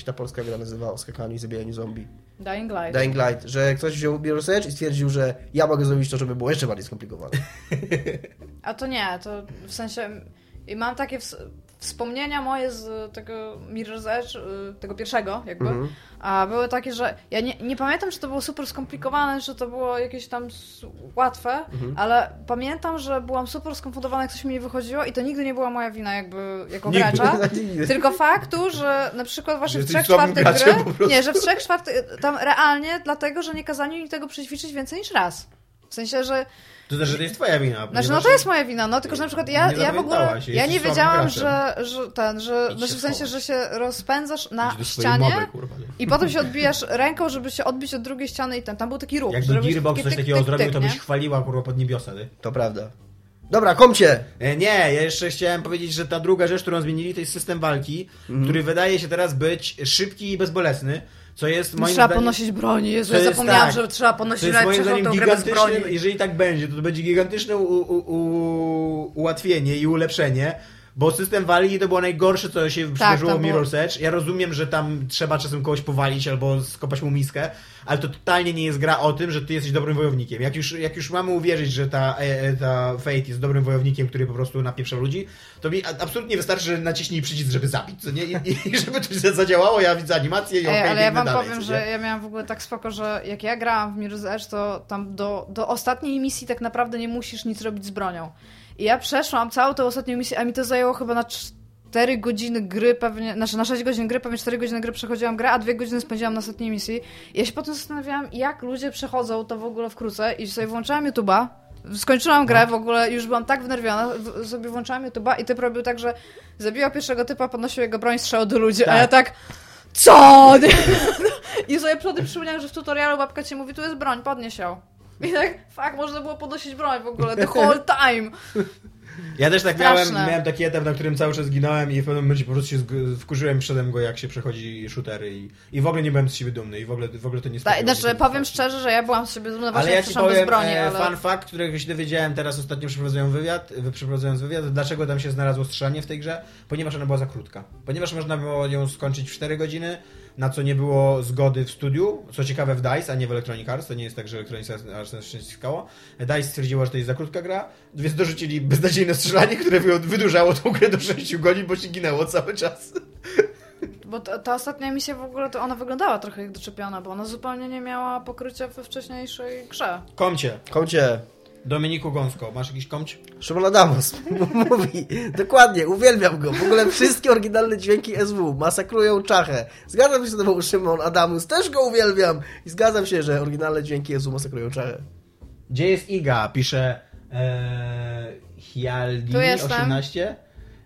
Się ta polska gra nazywa? O skakaniu i zabijaniu zombie. Dying Light. Dying Light, że ktoś wziął Mirror's i stwierdził, że ja mogę zrobić to, żeby było jeszcze bardziej skomplikowane. A to nie, to w sensie i mam takie ws- wspomnienia moje z tego Mirror's Edge, y, tego pierwszego jakby, Mhm. a były takie, że ja nie, nie pamiętam, czy to było super skomplikowane, czy to było jakieś tam łatwe, Mhm. ale pamiętam, że byłam super skonfundowana, jak coś mi nie wychodziło i to nigdy nie była moja wina jakby jako Nigdy. gracza. [LAUGHS] Nigdy. Tylko faktu, że na przykład właśnie Że w trzech czwartych gry, nie, że w trzech czwartych, tam realnie dlatego, że nie kazali mi tego przećwiczyć więcej niż raz. W sensie, że To znaczy, że to jest twoja wina. znaczy, no to jest moja wina, no tylko że na przykład ja, ja w ogóle, się, ja nie wiedziałam, że, że ten, że, znaczy w sensie, że się rozpędzasz na ścianie mowy, kurwa, i potem się odbijasz ręką, żeby się odbić od drugiej ściany i ten, tam był taki ruch. Jakby Gearbox coś takiego zrobił, to byś chwaliła kurwa pod niebiosa, ty. To prawda. Dobra, komcie! E, Nie, ja jeszcze chciałem powiedzieć, że ta druga rzecz, którą zmienili, to jest system walki, Mhm. który wydaje się teraz być szybki i bezbolesny, co jest moim Trzeba zdaniem... podnosić broni, Jezu, ja zapomniałam, tak. że trzeba To podnosić jest moim zdaniem gigantycznym, jeżeli tak będzie, to, to będzie gigantyczne u, u, u, ułatwienie i ulepszenie, bo system walki to było najgorsze, co się przydarzyło w było- Mirror's Edge. Ja rozumiem, że tam trzeba czasem kogoś powalić albo skopać mu miskę, ale to totalnie nie jest gra o tym, że ty jesteś dobrym wojownikiem. Jak już, jak już mamy uwierzyć, że ta, e, ta Fate jest dobrym wojownikiem, który po prostu napieprza ludzi, to mi absolutnie wystarczy, że naciśnij przycisk, żeby zabić, co nie? I, i żeby to za- zadziałało, ja widzę animację i okej, Ej, ale ja wam dalej, powiem, że ja miałam w ogóle tak spoko, że jak ja grałam w Mirror's Edge, to tam do, do ostatniej misji tak naprawdę nie musisz nic robić z bronią. I ja przeszłam całą tę ostatnią misję, a mi to zajęło chyba na 4 godziny gry pewnie, znaczy na 6 godzin gry, pewnie 4 godziny gry przechodziłam grę, a 2 godziny spędziłam na ostatniej misji. I ja się potem zastanawiałam, jak ludzie przechodzą to w ogóle wkrótce i sobie włączałam YouTube'a, skończyłam grę w ogóle, już byłam tak wnerwiona, w- sobie włączałam YouTube'a i typ robił tak, że zabijał pierwszego typa, podnosił jego broń, strzelał do ludzi, a Tak. ja tak co? [LAUGHS] I sobie przody przypomniałam, że w tutorialu babka ci mówi, tu jest broń, podnieś ją. I tak, fuck, można było podnosić broń w ogóle, the [LAUGHS] whole time. Ja też tak Straszne. miałem, miałem taki etap, na którym cały czas ginąłem i w pewnym momencie po prostu się wkurzyłem przedem go, jak się przechodzi shootery i, i w ogóle nie byłem z siebie dumny i w ogóle, w ogóle to nie Ta, znaczy, powiem szczerze, że ja byłam z siebie dumna właśnie, Ale ja ci bez broni, e, ale... fun fact, którego się dowiedziałem teraz ostatnio przeprowadzając wywiad, wy- przeprowadzając wywiad, dlaczego tam się znalazło strzelanie w tej grze, ponieważ ona była za krótka. Ponieważ można było ją skończyć w 4 godziny, na co nie było zgody w studiu, co ciekawe w DICE, a nie w Electronic Arts, to nie jest tak, że Electronic Arts nas ściskało. DICE stwierdziło, że to jest za krótka gra, więc dorzucili beznadziejne strzelanie, które wy- wydłużało tą grę do 6 godzin, bo się ginęło cały czas. Bo ta, ta ostatnia misja w ogóle, to ona wyglądała trochę jak doczepiona, bo ona zupełnie nie miała pokrycia we wcześniejszej grze. Komcie. Komcie. Dominiku Gąsko, masz jakiś komć? Szymon Adamos [LAUGHS] mówi, dokładnie, uwielbiam go. W ogóle wszystkie oryginalne dźwięki SW masakrują czachę. Zgadzam się z tobą, Szymon Adamus, też go uwielbiam. I zgadzam się, że oryginalne dźwięki SW masakrują czachę. Gdzie jest Iga? Pisze e, Hialdini Tu jestem. 18.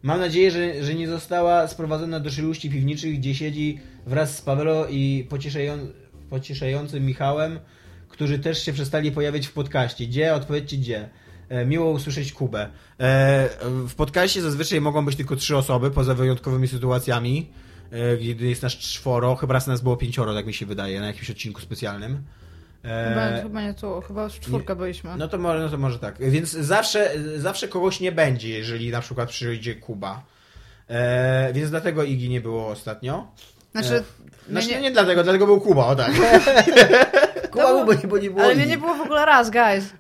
Mam nadzieję, że, że nie została sprowadzona do szyluści piwniczych, gdzie siedzi wraz z Pawelo i pocieszają, pocieszającym Michałem, którzy też się przestali pojawiać w podcaście. Gdzie? Odpowiedzcie gdzie. E, miło usłyszeć Kubę. E, w podcaście zazwyczaj mogą być tylko trzy osoby, poza wyjątkowymi sytuacjami, e, kiedy jest nas czworo, chyba raz nas było pięcioro, tak mi się wydaje, na jakimś odcinku specjalnym. Chyba, chyba nie tu, chyba w czwórkę byliśmy. no, to może, no to może tak. Więc zawsze, zawsze kogoś nie będzie, jeżeli na przykład przyjdzie Kuba. E, więc dlatego Igi nie było ostatnio. Znaczy, E, Znaczy, nie, nie dlatego, dlatego był Kuba, o tak. [LAUGHS] Kuba był, bo nie, bo nie było ale mnie nie było w ogóle raz, guys.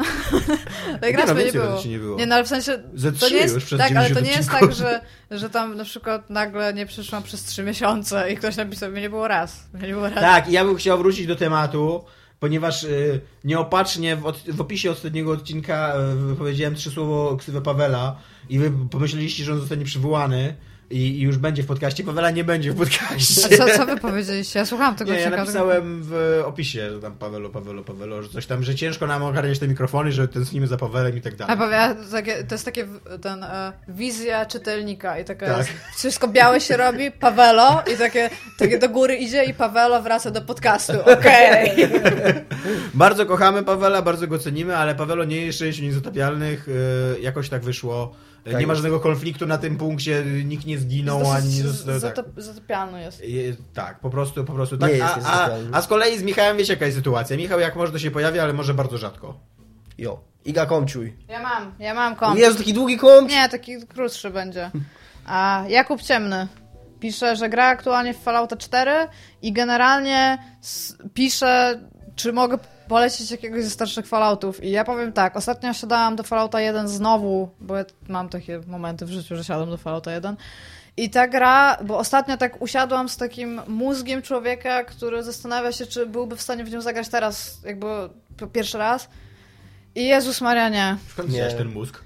[LAUGHS] tak raz no, mnie nie było. nie było. Nie, no ale w sensie, Ze to nie jest, już przez tak, ale to 90 nie jest tak, że, że tam na przykład nagle nie przyszłam przez trzy miesiące i ktoś napisał, mnie nie było raz. Mnie nie było raz. Tak, i ja bym chciał wrócić do tematu, ponieważ y, nieopatrznie w, od, w opisie ostatniego odcinka y, wypowiedziałem trzy słowo ksywę Pawela i wy pomyśleliście, że on zostanie przywołany i, już będzie w podcaście. Pawela nie będzie w A podcaście. co, co wy powiedzieliście? Ja słuchałam tego Nie, ja napisałem w opisie, że tam Pawelo, Pawelo, Pawelo, że coś tam, że ciężko nam ogarniać te mikrofony, że tęsknimy za Pawelem i tak A dalej. powiem, takie, to jest takie ten, e, wizja czytelnika i taka Tak. jest, wszystko białe się robi, Pawelo i takie, takie do góry idzie i Pawelo wraca do podcastu. Okej. [LAUGHS] Bardzo kochamy Pawela, bardzo go cenimy, ale Pawelo nie jest częścią niezatapialnych, y, jakoś tak wyszło. Tak nie ma jest. żadnego konfliktu na tym punkcie, nikt nie zginął, ani nie został. Tak. Zatop, zatopialny jest. Je- Tak, po prostu, po prostu Nie tak. jest a, a, niezatapialny. a z kolei z Michałem wiecie jaka jest sytuacja. Michał jak może to się pojawia, ale może bardzo rzadko. Jo. Iga komciuj. Ja mam, ja mam komp. Jezu, taki długi komć. Nie, taki krótszy będzie. A Jakub Ciemny pisze, że gra aktualnie w Fallouta 4 i generalnie pisze, czy mogę polecić jakiegoś ze starszych Falloutów. I ja powiem tak, ostatnio siadałam do Fallouta 1 znowu, bo ja mam takie momenty w życiu, że siadam do Fallouta 1. I ta gra, bo ostatnio tak usiadłam z takim mózgiem człowieka, który zastanawia się, czy byłby w stanie w nią zagrać teraz, jakby pierwszy raz. I Jezus Maria, nie. Skąd ten mózg?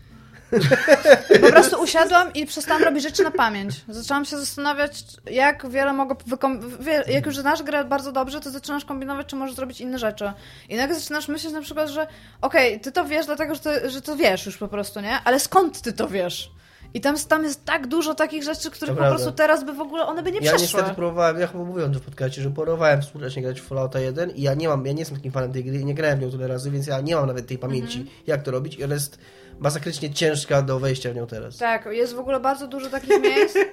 Po prostu usiadłam i przestałam robić rzeczy na pamięć. Zaczęłam się zastanawiać, jak wiele mogę wykom... wie- Jak już znasz grę bardzo dobrze, to zaczynasz kombinować, czy możesz zrobić inne rzeczy. I nagle zaczynasz myśleć na przykład, że okej, ty to wiesz, dlatego że, ty, że to wiesz już po prostu, nie? Ale skąd ty to wiesz? I tam, tam jest tak dużo takich rzeczy, których po prostu teraz by w ogóle, one by nie Ja przeszły. niestety próbowałem, ja chyba mówiłem to w podcaście, że próbowałem współcześnie grać w Fallouta 1 i ja nie mam, ja nie jestem takim fanem tej gry, nie grałem w nią tyle razy, więc ja nie mam nawet tej pamięci, Mhm. jak to robić i ona jest masakrycznie ciężka do wejścia w nią teraz. Tak, jest w ogóle bardzo dużo takich miejsc. [LAUGHS]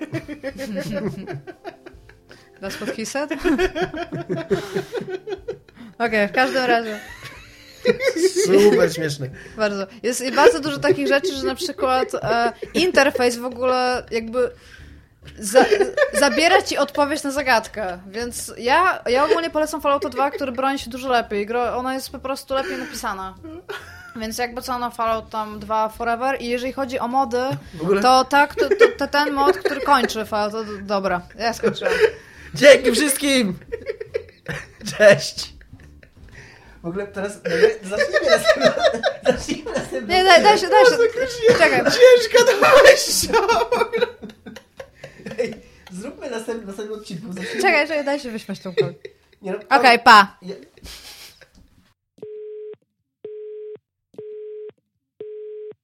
That's what he said? [LAUGHS] Okej, w każdym razie. Super śmieszne. Bardzo. Jest i bardzo dużo takich rzeczy, że na przykład e, interfejs w ogóle jakby za, zabiera ci odpowiedź na zagadkę. Więc ja, ja ogólnie polecam Fallout 2, który broni się dużo lepiej. Gro, ona jest po prostu lepiej napisana. Więc jakby co na Fallout tam 2 Forever i jeżeli chodzi o mody, to tak, to, to, to ten mod, który kończy Fallout, to dobra, ja skończyłam. dzięki wszystkim! Cześć! W ogóle teraz zacznijmy następny, zacznijmy Nie, daj, daj się, daj się. Czekaj. Ciężka do wejścia! Ej, Zróbmy następny, następny odcinek. Zacznijmy- Czekaj, czekaj, daj się wyśmiać tą kolę. Nie, no, Okej, pa. Ja-